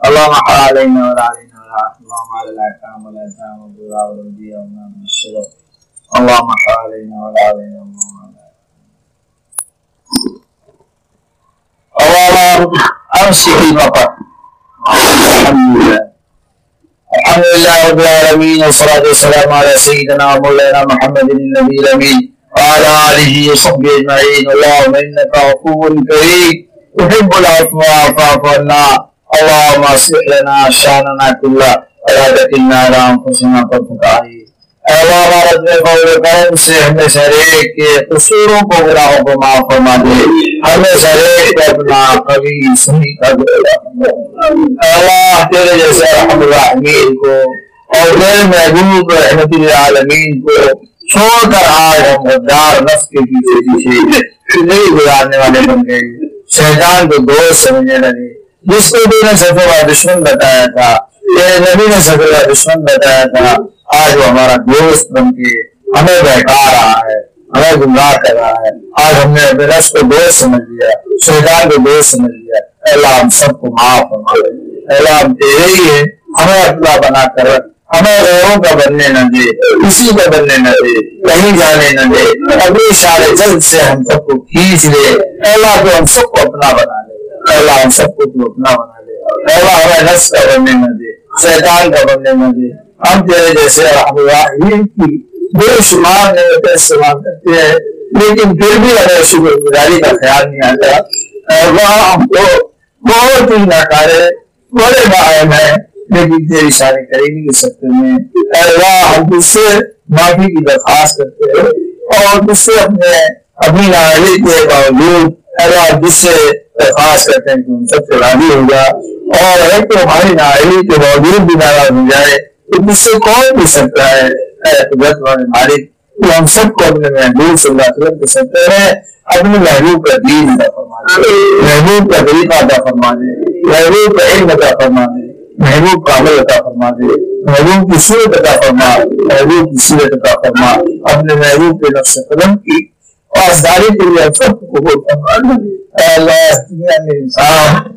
اللهم حل علينا ولا علينا ولا اللهم على الاكرام ولا الاكرام والدعاء والوديع وما من الشرف اللهم حل علينا ولا علينا اللهم على اللهم امسح المطر. الحمد لله رب العالمين والصلاة والسلام على سيدنا ومولانا محمد النبي الأمين وعلى آله وصحبه أجمعين. اللهم إنك عفو كريم تحب العفو فاعف عنا. اللهم اصلح لنا شأننا كله ولا تكلنا على أنفسنا طرفة عين. کرم سے ہمیں سارے کے قصوروں کو گناہوں کو معاف فرما دے۔ ہمیں سارے کو اپنا قوی صحیح کر اللہ تیرے جیسے رحم الرحمین کو اور غیر محبوب رحمت العالمین کو چھوڑ کر آج ہم غدار نفس کے پیچھے پیچھے نہیں گزارنے والے بن گئے شیطان کو دوست سمجھنے لگے۔ جس کو بھی نے سفر دشمن بتایا تھا یہ نبی نے سفر دشمن بتایا تھا آج وہ ہمارا دوست بن کے ہمیں بہکا رہا ہے، ہمیں گمراہ کر رہا ہے۔ آج ہم نے اپنے رس کو دوست سمجھ لیا شیطان کو دوست سمجھ لیا۔ اللہ، ہم سب کو معاف فرما دے۔ اللہ، ہم تیرے ہی ہے ہمیں اپنا بنا کر ہمیں غیروں کا بننے نہ دے کسی کا بننے نہ دے، کہیں جانے نہ دے۔ اپنی سارے جلد سے ہم سب کو کھینچ لے اللہ کو ہم سب کو اپنا بنا لے اللہ، ہم سب کو تو اپنا بنا دے۔ اللہ، ہمیں نفس کا بننے نہ دے، شیطان کا بننے نہ دے۔ ہم تیرے جیسے کی بے شمار نعمتیں استعمال کرتے ہیں، لیکن پھر بھی ہمیں شکر گزاری کا خیال نہیں آتا اللہ ہم کو بہت ہی ناکارے، بڑے باہم ہیں، لیکن تیری سارے کرے نہیں سکتے میں اللہ ہم تجھ سے معافی کی درخواست کرتے ہیں اور تجھ سے اپنے اپنی ناراضی کے باوجود اللہ جس سے درخواست کرتے ہیں کہ ان سب سے راضی ہو جا اور ایک تو ہماری نااہلی کے باوجود بھی ناراض ہو جائے تو جس سے کون بھی سکتا ہے؟ قدرت والے مالک تو ہم سب کو اپنے محبوب صلی اللہ علیہ وسلم کے سکتے ہیں اپنے محبوب کا دین ادا فرما دے محبوب کا طریقہ ادا فرما دے محبوب کا علم ادا فرما دے محبوب کا عمل عطا فرما دے محبوب کی صورت عطا فرما، محبوب کی صورت عطا فرما، اپنے محبوب کے نقش قدم کی پاسداری کے لیے سب کو قبول فرما۔ دے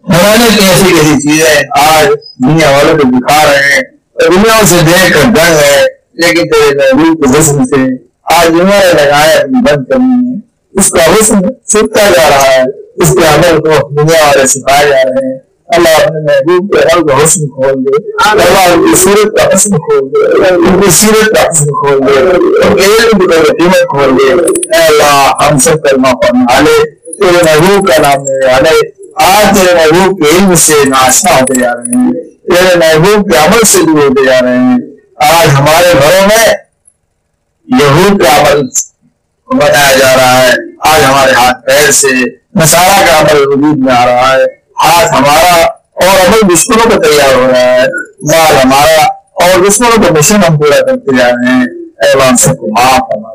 مولانا کی ایسی ایسی چیزیں آج دنیا والوں کو دکھا رہے ہیں۔ دنیا سے دیکھ کر ڈر ہے لیکن تیرے محبوب کے حسن سے آج نے لگایا اپنی بند کرنی ہے اس کا حسن چھپتا جا رہا ہے اس کے عمل کو دنیا والے سکھائے جا رہے ہیں اللہ اپنے محبوب کے حل کا حسن کھول دے اللہ ان کی صورت کا حسن کھول دے ان کی سیرت کا حسن کھول دے ان کے علم کی قیمت کھول دے اے اللہ ہم سب کلمہ پڑھنا لے تیرے محبوب کا نام والے آج تیرے محبوب کے علم سے ناشنا ہوتے جا رہے ہیں تیرے محبوب کے عمل سے دور ہوتے جا رہے ہیں۔ آج ہمارے گھروں میں یہود کا عمل بتایا جا رہا ہے۔ آج ہمارے ہاتھ پیر سے نسارا کا عمل وجود میں آ رہا ہے۔ ہاتھ ہمارا اور عمل دشمنوں کو تیار ہو رہا ہے۔ مال ہمارا اور دشمنوں کا مشن ہم پورا کرتے جا رہے ہیں۔ اے ہم سب کو معاف فرما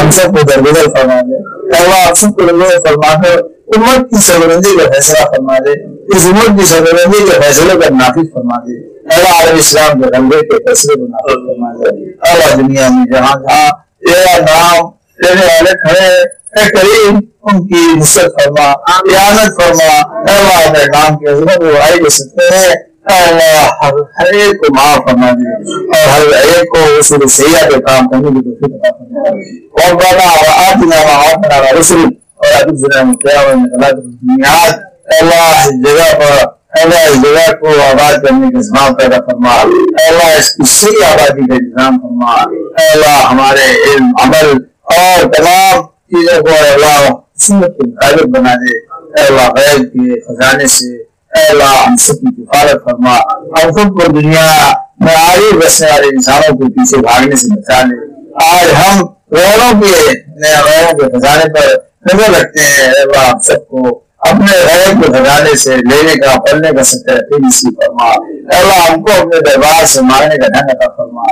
ہم سب کو درگزر فرما دے۔ اے سب کو درگزر فرما کر امت کی سربرندی کا فیصلہ فرما دے۔ اس امت کی سربرندی کے فیصلے کا نافذ فرما دے اللہ علیہ اسلام کے رنگے کے فیصلے کو نافذ فرما دے اللہ دنیا میں جہاں جہاں تیرا نام لینے والے کھڑے اے کریم، ان کی نصرت فرما اعانت فرما۔ اے اللہ، اپنے نام کی عظمت وہ آئی دے سکتے ہیں۔ ہر ایک کو معاف فرما دے اور ہر ایک کو رسول سیاح کے کام کرنے کی توفیق عطا فرما دے اور بنا اور آتنا وعافنا رسول اور ابھی ذرا کیا اللہ اس جگہ پر اللہ اس جگہ کو آباد کرنے کا انتظام پیدا فرما۔ اللہ اس کی صحیح آبادی کا انتظام فرما۔ اللہ ہمارے علم، عمل اور تمام چیزوں کو اللہ سنت کے مطابق بنا دے۔ اللہ غیر کے خزانے سے اللہ ہم سب کی کفالت فرما۔ ہم سب کو دنیا میں آگے بسنے والے انسانوں کے پیچھے بھاگنے سے بچا لے۔ آج ہم غیروں کے غیروں کے خزانے پر نظر رکھتے ہیں۔ اللہ ہم سب کو اپنے غیب کو خزانے سے، لینے کا، پڑھنے کا سکر نصیب فرما اللہ، ہم کو اپنے دربار سے مانگنے کا ڈھنگ عطا فرما۔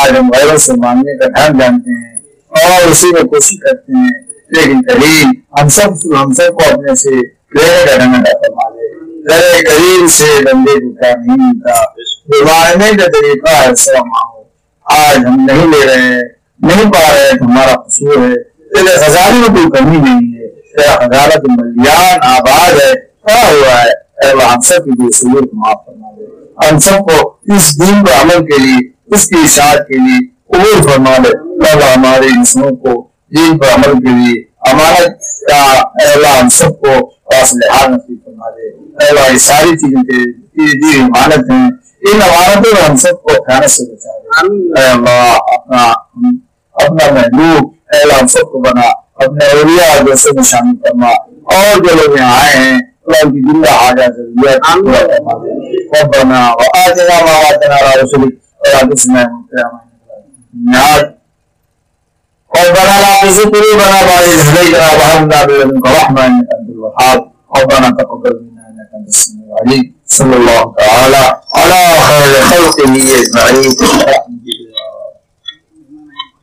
آج ہم غیروں سے مانگنے کا ڈھنگ جانتے ہیں اور اسی میں کوشش کرتے ہیں۔ لیکن کریم ہم سب ہم سب کو اپنے سے لینے کا ڈھنگ عطا فرما دے۔ ذرے کریم سے بندے کو کیا نہیں ملتا۔ جو کا طریقہ ہے سو مانگو۔ آج ہم نہیں لے رہے ہیں نہیں پا رہے ہیں ہمارا قصور ہے۔ تیرے خزانے میں کوئی کمی نہیں ہے۔ تیرا خزانہ ملیان آباد ہے کھڑا ہوا ہے؟ اے اللہ ہم سب کی بے معاف کرنا دے۔ ہم سب کو اس دین کو عمل کے لیے، اس کی اشاعت کے لیے قبول فرما دے۔ اللہ ہمارے انسانوں کو دین پر عمل کے لیے امانت کا، اے اللہ ہم سب کو پاس لحاظ نصیب فرما دے۔ اے اللہ یہ ساری چیزیں تیری دی امانت ہیں۔ ان امانتوں میں ہم سب کو خیانت سے بچا دے۔ اے اللہ، اپنا اپنا محبوب، اے اللہ ہم سب کو بنا۔ اپنے اولیاء دوستوں میں شامل کرنا اور جو لوگ یہاں آئے ہیں اللہ کی زندہ فرما دے ربنا وآتنا ما وعدتنا على رسلك۔ ولا يوم القيامة ربنا لا تزغ قلوبنا بعد إذ هديتنا وهب لنا من لدنك رحمة إنك أنت الوهاب۔ ربنا تقبل منا إنك أنت السميع العليم۔ صلى الله تعالى على خير خلقه أجمعين۔